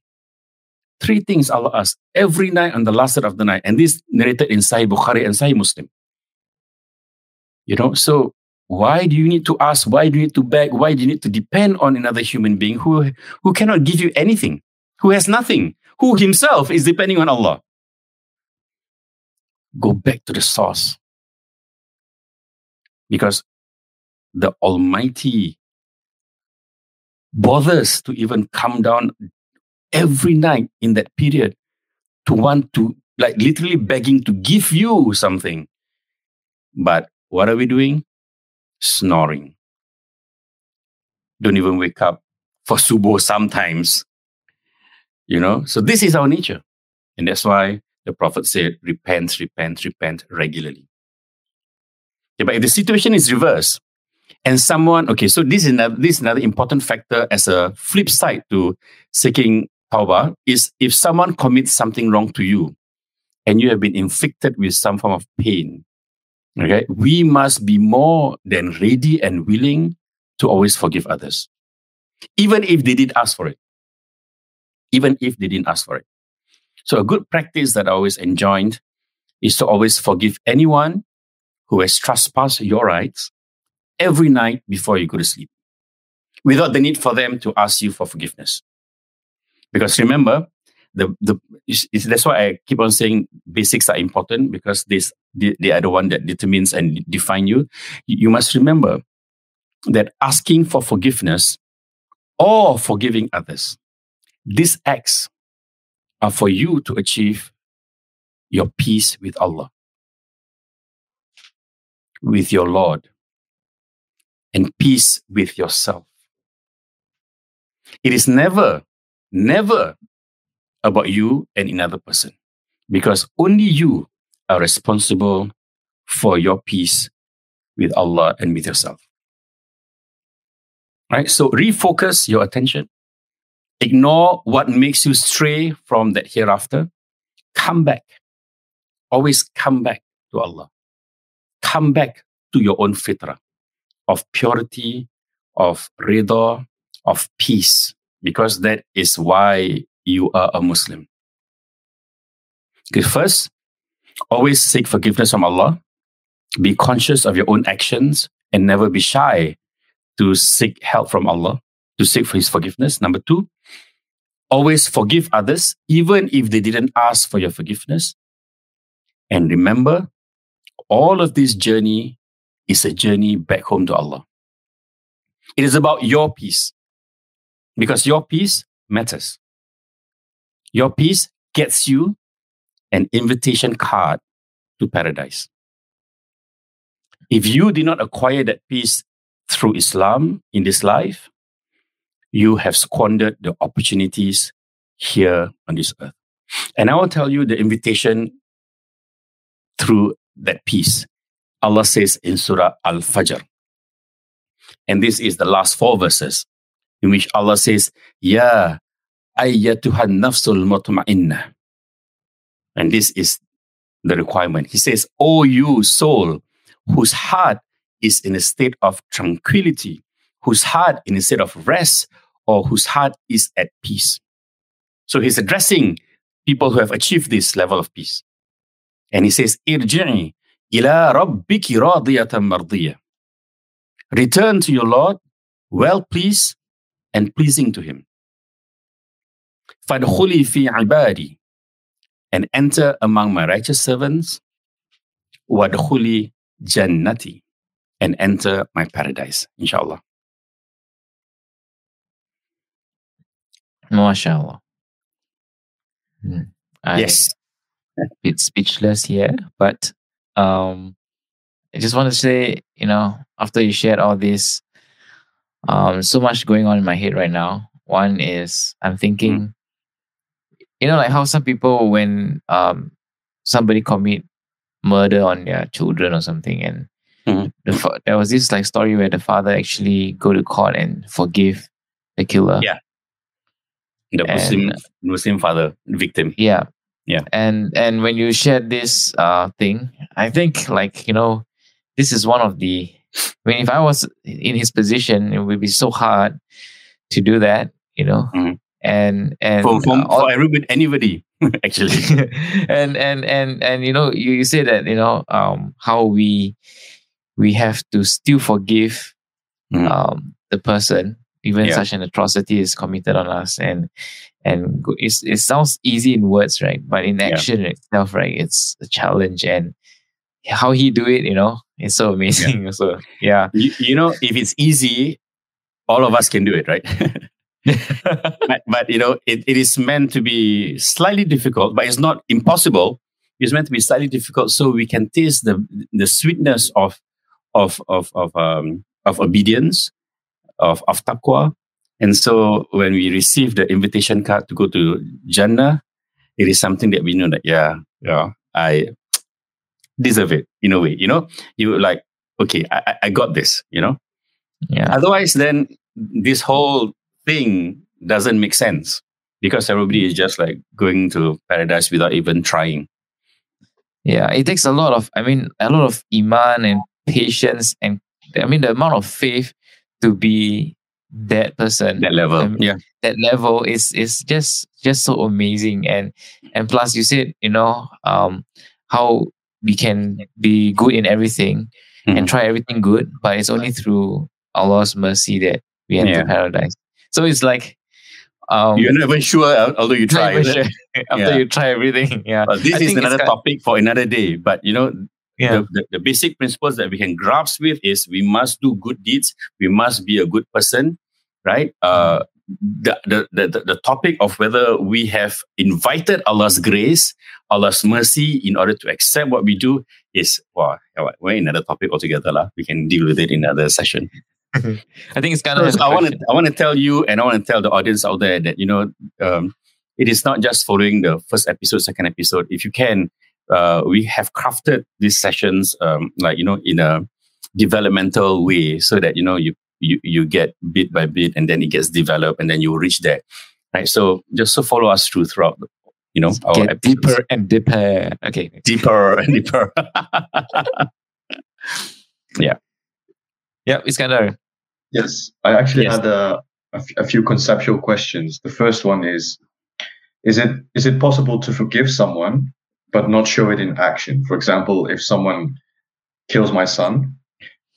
Three things Allah asks every night on the last third of the night. And this narrated in Sahih Bukhari and Sahih Muslim. You know, so why do you need to ask? Why do you need to beg? Why do you need to depend on another human being who, who cannot give you anything, who has nothing, who himself is depending on Allah? Go back to the source. Because the Almighty bothers to even come down every night in that period to want to, like literally begging to give you something. But what are we doing? Snoring. Don't even wake up for subuh sometimes. You know, so this is our nature. And that's why the Prophet said, repent, repent, repent regularly. Okay, but if the situation is reversed, and someone okay so this is another, this is another important factor as a flip side to seeking tawbah is if someone commits something wrong to you and you have been inflicted with some form of pain okay? We must be more than ready and willing to always forgive others. Even if they did ask for it. Even if they didn't ask for it. So a good practice that i always enjoined is to always forgive anyone who has trespassed your rights every night before you go to sleep without the need for them to ask you for forgiveness. Because remember, the, the that's why I keep on saying basics are important because this they, they are the one that determines and define you. You must remember that asking for forgiveness or forgiving others, these acts are for you to achieve your peace with Allah, with your Lord, and peace with yourself. It is never, never about you and another person because only you are responsible for your peace with Allah and with yourself. Right? So refocus your attention. Ignore what makes you stray from that hereafter. Come back. Always come back to Allah. Come back to your own fitrah of purity, of rida, of peace, because that is why you are a Muslim. Okay, first, always seek forgiveness from Allah. Be conscious of your own actions and never be shy to seek help from Allah, to seek for His forgiveness. Number two, always forgive others, even if they didn't ask for your forgiveness. And remember, all of this journey is a journey back home to Allah. It is about your peace because your peace matters. Your peace gets you an invitation card to paradise. If you did not acquire that peace through Islam in this life, you have squandered the opportunities here on this earth. And I will tell you the invitation through that peace. Allah says in Surah Al Fajr. And this is the last four verses in which Allah says, Ya ayyatuhan nafsul mutmainnah. And this is the requirement. He says, O you soul whose heart is in a state of tranquility, whose heart in a state of rest, or whose heart is at peace. So he's addressing people who have achieved this level of peace. And he says, Irji'i ila rabbiki radiyatan. Return to your Lord, well pleased and pleasing to him. فادخلي في عبادي and enter among my righteous servants. وادخلي جنتي and enter my paradise, inshallah. MashaAllah. Hmm. I, yes. It's speechless here, but um, I just want to say, you know, after you shared all this, um, so much going on in my head right now. One is I'm thinking, mm. you know, like how some people when um somebody commit murder on their children or something, and mm. the, there was this like story where the father actually go to court and forgive the killer. Yeah. The Muslim Muslim father victim. Yeah. Yeah. And and when you shared this uh thing, I think like, you know, this is one of the I mean if I was in his position, it would be so hard to do that, you know. Mm-hmm. And and for, for, uh, all, for everybody anybody actually. and and and and you know, you, you say that, you know, um how we we have to still forgive mm-hmm. um the person even yeah. such an atrocity is committed on us and and it's, it sounds easy in words right but in action yeah. itself right it's a challenge and how he do it you know it's so amazing yeah. so yeah you, you know if it's easy all of us can do it right but, but, you know it, it is meant to be slightly difficult but it's not impossible it's meant to be slightly difficult so we can taste the the sweetness of of of of um of obedience of, of taqwa. And so when we receive the invitation card to go to Jannah, it is something that we know that, yeah, yeah, I deserve it in a way, you know? You like, okay, I, I got this, you know? Yeah. Otherwise, then this whole thing doesn't make sense because everybody is just like going to paradise without even trying. Yeah, it takes a lot of, I mean, a lot of iman and patience and I mean the amount of faith to be that person that level um, yeah that level is is just just so amazing and and plus you said you know um how we can be good in everything mm-hmm. and try everything good but it's only through allah's mercy that we enter yeah. paradise so it's like um, you're not even sure although you try sure. after yeah. you try everything yeah well, this I is another topic for another day but you know yeah. The, the, the, basic principles that we can grasp with is we must do good deeds. We must be a good person, right? Uh, the, the, the, the topic of whether we have invited Allah's grace, Allah's mercy in order to accept what we do is, well, we're another topic altogether. La. We can deal with it in another session. I think it's kind of. So I want to. I want to tell you, and I want to tell the audience out there that you know, um, it is not just following the first episode, second episode. If you can, uh, we have crafted these sessions um, like you know in a developmental way so that you know you you you get bit by bit and then it gets developed and then you reach there right so just so follow us through throughout you know our get deeper and deeper okay deeper and deeper yeah yeah Iskandar yes i actually yes. had a, a, f- a few conceptual questions the first one is is it is it possible to forgive someone but not show it in action. For example, if someone kills my son,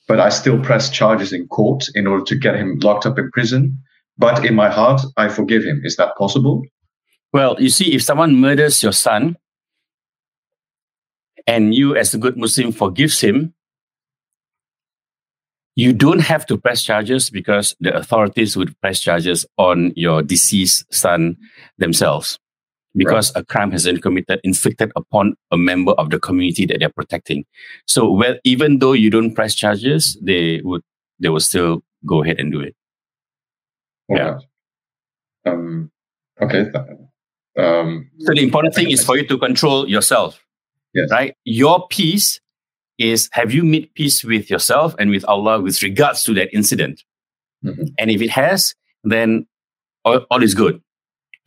but I still press charges in court in order to get him locked up in prison, but in my heart, I forgive him. Is that possible? Well, you see, if someone murders your son and you, as a good Muslim, forgives him, you don't have to press charges because the authorities would press charges on your deceased son themselves because right. a crime has been committed, inflicted upon a member of the community that they're protecting. So, well, even though you don't press charges, they would they will still go ahead and do it. Yeah. Um, okay. Um, so the important thing is for you to control yourself. Yes. Right. Your peace is have you made peace with yourself and with Allah with regards to that incident? Mm-hmm. And if it has, then all, all is good.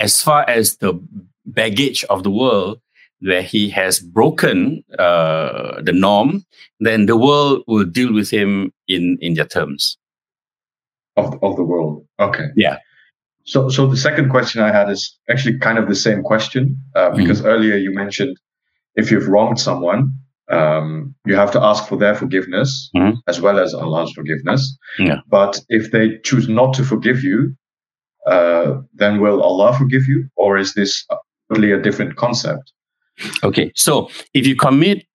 As far as the baggage of the world where he has broken uh, the norm, then the world will deal with him in in their terms. Of of the world, okay, yeah. So so the second question I had is actually kind of the same question uh, mm-hmm. because mm-hmm. earlier you mentioned if you've wronged someone, um, you have to ask for their forgiveness mm-hmm. as well as Allah's forgiveness. Yeah. But if they choose not to forgive you, uh, then will Allah forgive you, or is this totally a different concept. Okay, so if you commit,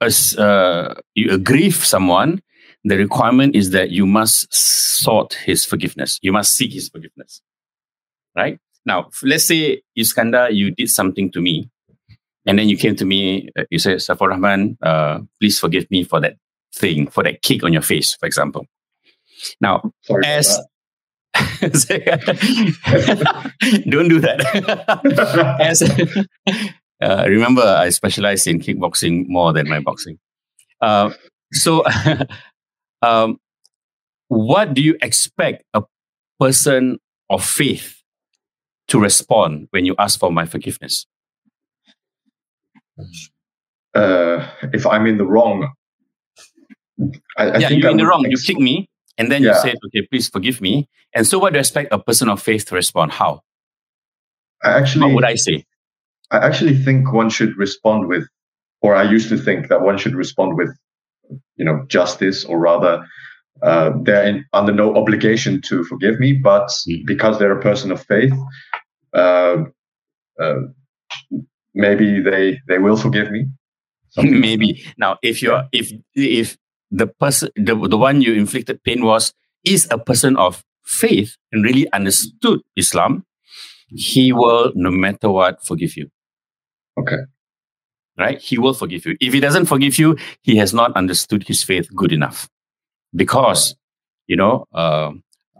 a, uh, you aggrieve someone, the requirement is that you must sought his forgiveness. You must seek his forgiveness. Right? Now, let's say, Iskandar, you did something to me, and then you came to me, uh, you said, Safar Rahman, uh, please forgive me for that thing, for that kick on your face, for example. Now, Sorry as don't do that. as uh, remember, I specialize in kickboxing more than my boxing. Uh, so, um, what do you expect a person of faith to respond when you ask for my forgiveness? Uh, if I'm in the wrong, I, I yeah, think you're I in the wrong. You ex- kick me, and then you Yeah. said, "Okay, please forgive me." And so, what do you expect a person of faith to respond? How? I actually, What would I say? I actually think one should respond with, or I used to think that one should respond with, you know, justice, or rather, uh, they're in, under no obligation to forgive me, but Mm. because they're a person of faith, uh, uh, maybe they they will forgive me. Something Maybe now, if you're if if the person the the one you inflicted pain was is a person of faith and really understood Islam, he will no matter what forgive you. Okay. Right? He will forgive you. If he doesn't forgive you, he has not understood his faith good enough. Because you know, uh,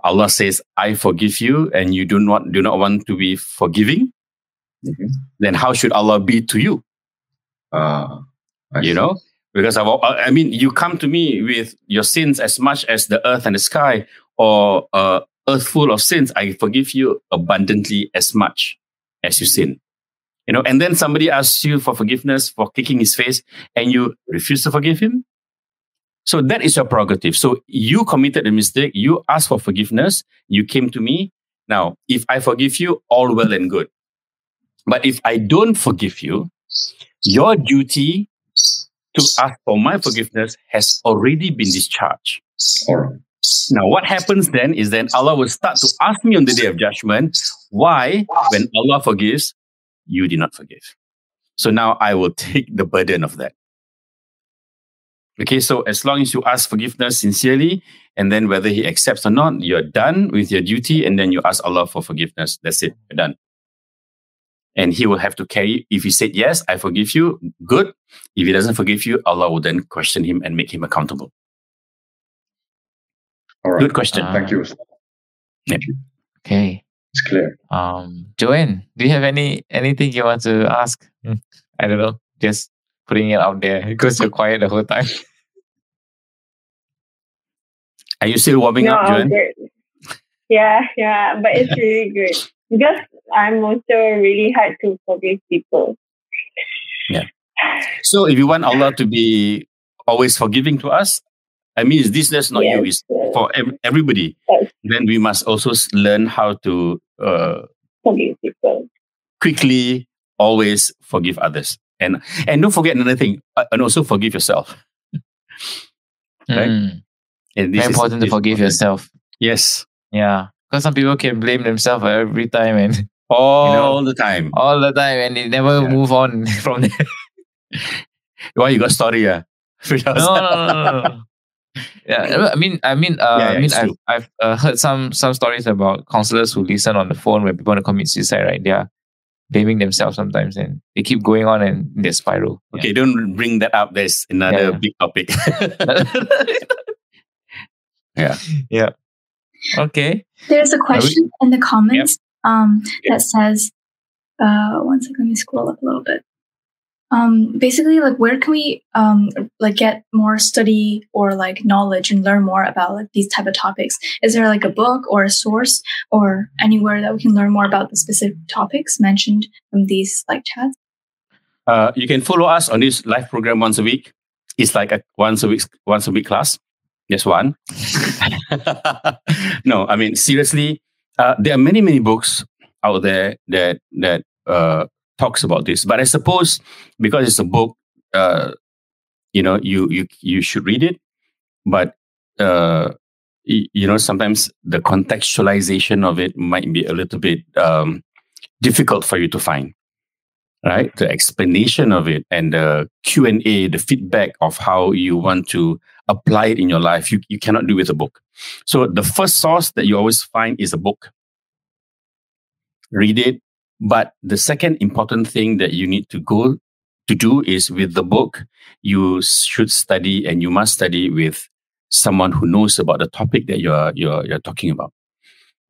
Allah says, "I forgive you," and you do not do not want to be forgiving. Then how should Allah be to you? Uh, I you see. know? Because I've, i mean you come to me with your sins as much as the earth and the sky or uh, earth full of sins i forgive you abundantly as much as you sin. You know and then somebody asks you for forgiveness for kicking his face and you refuse to forgive him? So that is your prerogative. So you committed a mistake you asked for forgiveness you came to me. Now if i forgive you all well and good but if i don't forgive you your duty to ask for my forgiveness has already been discharged. Now, what happens then is then Allah will start to ask me on the day of judgment, why, when Allah forgives, you did not forgive? So now I will take the burden of that. Okay, so as long as you ask forgiveness sincerely, and then whether He accepts or not, you're done with your duty, and then you ask Allah for forgiveness. That's it, you're done. And He will have to carry, if He said, Yes, I forgive you, good. If He doesn't forgive you, Allah will then question Him and make Him accountable. All right. Good question. Ah. Thank you. Okay. It's clear. Um, Joanne, do you have any anything you want to ask? Hmm, I don't know. Just putting it out there because you're quiet the whole time. Are you still warming no, up, Joanne? Yeah, yeah, but it's really good because I'm also really hard to forgive people. Yeah. So if you want Allah to be always forgiving to us, I mean, it's this that's not you, it's for everybody. Yes. Then we must also learn how to uh, forgive people. quickly always forgive others. And and don't forget another thing, uh, and also forgive yourself. Right? Mm, And this very is- important to forgive important. yourself. Yes, Yeah. Because some people can blame themselves every time and all the time. all the time and they never Yeah. move on from there. Why you got story? Yeah. no, no, no, no, no. Yeah, I mean, I mean, uh, Yeah, yeah, I mean, I've. I've uh, heard some some stories about counselors who listen on the phone when people want to commit suicide. Right, they are blaming themselves sometimes, and they keep going on and they spiral. Yeah. Okay, don't bring that up. There's another Yeah. big topic. yeah. Yeah. Okay. There's a question in the comments um, that says, uh, one second, let me scroll up a little bit. Um, basically, like, where can we um, like get more study or like knowledge and learn more about like these type of topics? Is there like a book or a source or anywhere that we can learn more about the specific topics mentioned from these like chats? Uh, you can follow us on this live program once a week. It's like a once a week once a week class. Just one. no, I mean seriously, uh, there are many many books out there that that uh, talks about this. But I suppose because it's a book, uh, you know, you you you should read it. But uh, you know, sometimes the contextualization of it might be a little bit um, difficult for you to find right? The explanation of it and the q&a the feedback of how you want to apply it in your life you, you cannot do with a book. So the first source that you always find is a book. Read it. But the second important thing that you need to go to do is with the book you should study and you must study with someone who knows about the topic that you're you're you're talking about. and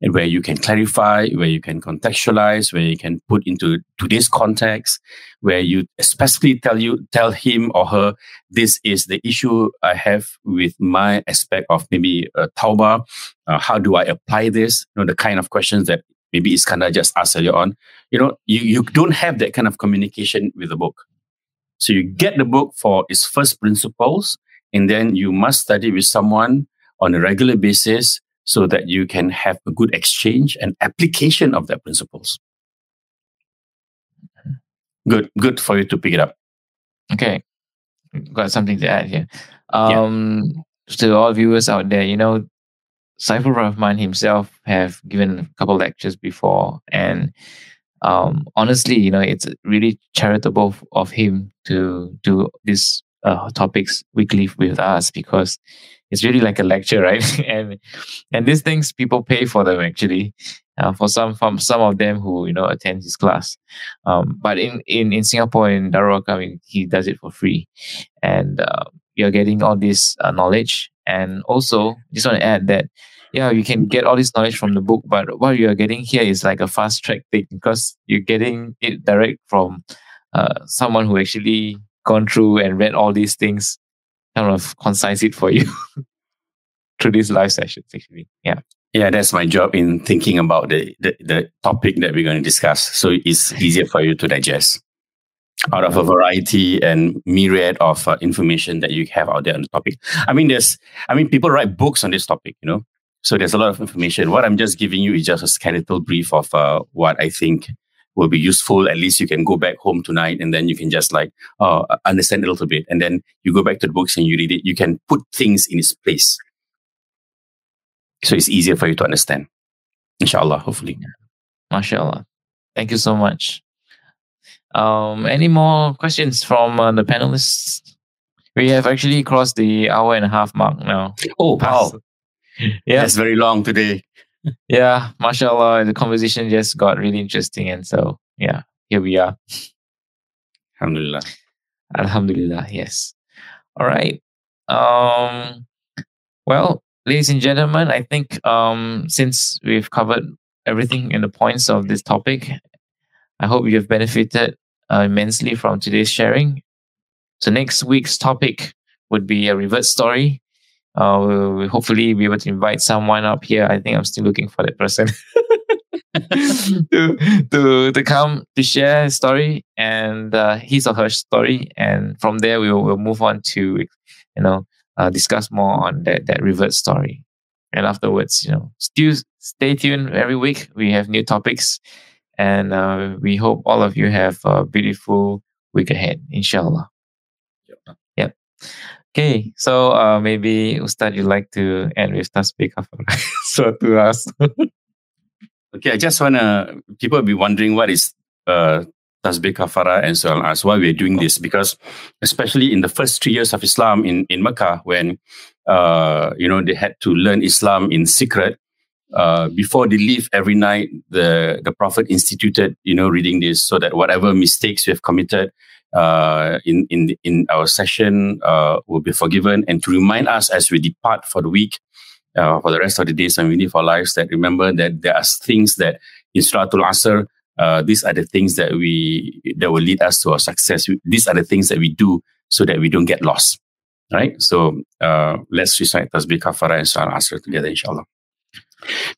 where you can clarify, where you can contextualize, where you can put into today's context, where you especially tell you tell him or her this is the issue I have with my aspect of maybe uh, tauba. Uh, how do I apply this? You know the kind of questions that maybe Iskandar just asked earlier on. You know you you don't have that kind of communication with the book. So you get the book for its first principles, and then you must study with someone on a regular basis so that you can have a good exchange and application of their principles. Good, good for you to pick it up. Okay, got something to add here. Um, yeah. To all viewers out there, you know, Saiful Rahman himself have given a couple lectures before, and um, honestly, you know, it's really charitable of him to do these uh, topics weekly with us because it's really like a lecture, right? and and these things people pay for them actually. Uh, for some from some of them who you know attend his class, um, but in in in Singapore in Darul I mean, he does it for free, and uh, you're getting all this uh, knowledge. And also, just want to add that yeah, you can get all this knowledge from the book, but what you are getting here is like a fast track thing because you're getting it direct from uh, someone who actually gone through and read all these things kind of concise it for you through these live sessions actually. Yeah. Yeah that's my job in thinking about the, the, the topic that we're going to discuss. So it's easier for you to digest. Out of a variety and myriad of uh, information that you have out there on the topic. I mean there's i mean people write books on this topic you know? So there's a lot of information. What i'm just giving you is just a skeletal brief of uh, what i think will be useful. At least you can go back home tonight and then you can just like uh, understand a little bit. And then you go back to the books and you read it. You can put things in its place. So it's easier for you to understand. Inshallah, hopefully. MashaAllah. Thank you so much. Um, any more questions from uh, the panelists? We have actually crossed the hour and a half mark now. Oh, wow. yeah. That's very long today yeah, mashallah, the conversation just got really interesting. And so, yeah, here we are. Alhamdulillah. Alhamdulillah, yes. All right. Um, well, ladies and gentlemen, I think um, since we've covered everything in the points of this topic, I hope you have benefited uh, immensely from today's sharing. So, next week's topic would be a reverse story uh, hopefully be able to invite someone up here. I think I'm still looking for that person to to to come to share his story and uh, his or her story, and from there we will we'll move on to you know uh, discuss more on that that revert story. And afterwards, you know, still stay tuned every week. We have new topics, and uh, we hope all of you have a beautiful week ahead, inshallah. Yep. yep. Okay, so uh, maybe Ustaz, you'd like to end with Tasbih Kafara. so to us. okay, I just want to, people be wondering what is uh, Tasbih Kafara and so on, as why we're doing this. Because especially in the first three years of Islam in, in Mecca, when, uh, you know, they had to learn Islam in secret, uh, before they leave every night, the, the Prophet instituted, you know, reading this so that whatever mistakes we have committed, uh, in in in our session uh, will be forgiven, and to remind us as we depart for the week, uh, for the rest of the days and we live our lives, that remember that there are things that in Suratul Asr, uh, these are the things that we that will lead us to our success. These are the things that we do so that we don't get lost. Right. So uh, let's recite Tasbih Kafara and Suratul Asr together, inshallah.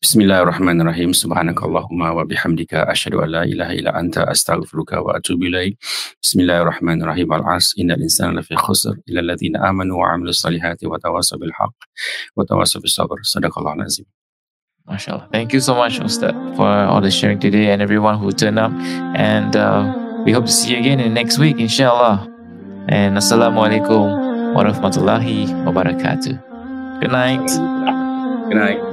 Bismillahirrahmanirrahim. Subhanakallahumma wa bihamdika asyhadu an la ilaha illa anta astaghfiruka wa atubu ilaik. Bismillahirrahmanirrahim. Al-'asr innal insana lafi khusr illa alladziina aamanu wa 'amilus salihati wa tawassaw bil haqq wa tawassaw bis sabr. Sadaqallahu azim. MashaAllah. Thank you so much, Ustaz, for all the sharing today and everyone who turned up. And uh, we hope to see you again in next week, inshallah. And Assalamualaikum warahmatullahi wabarakatuh. Good night. Good night.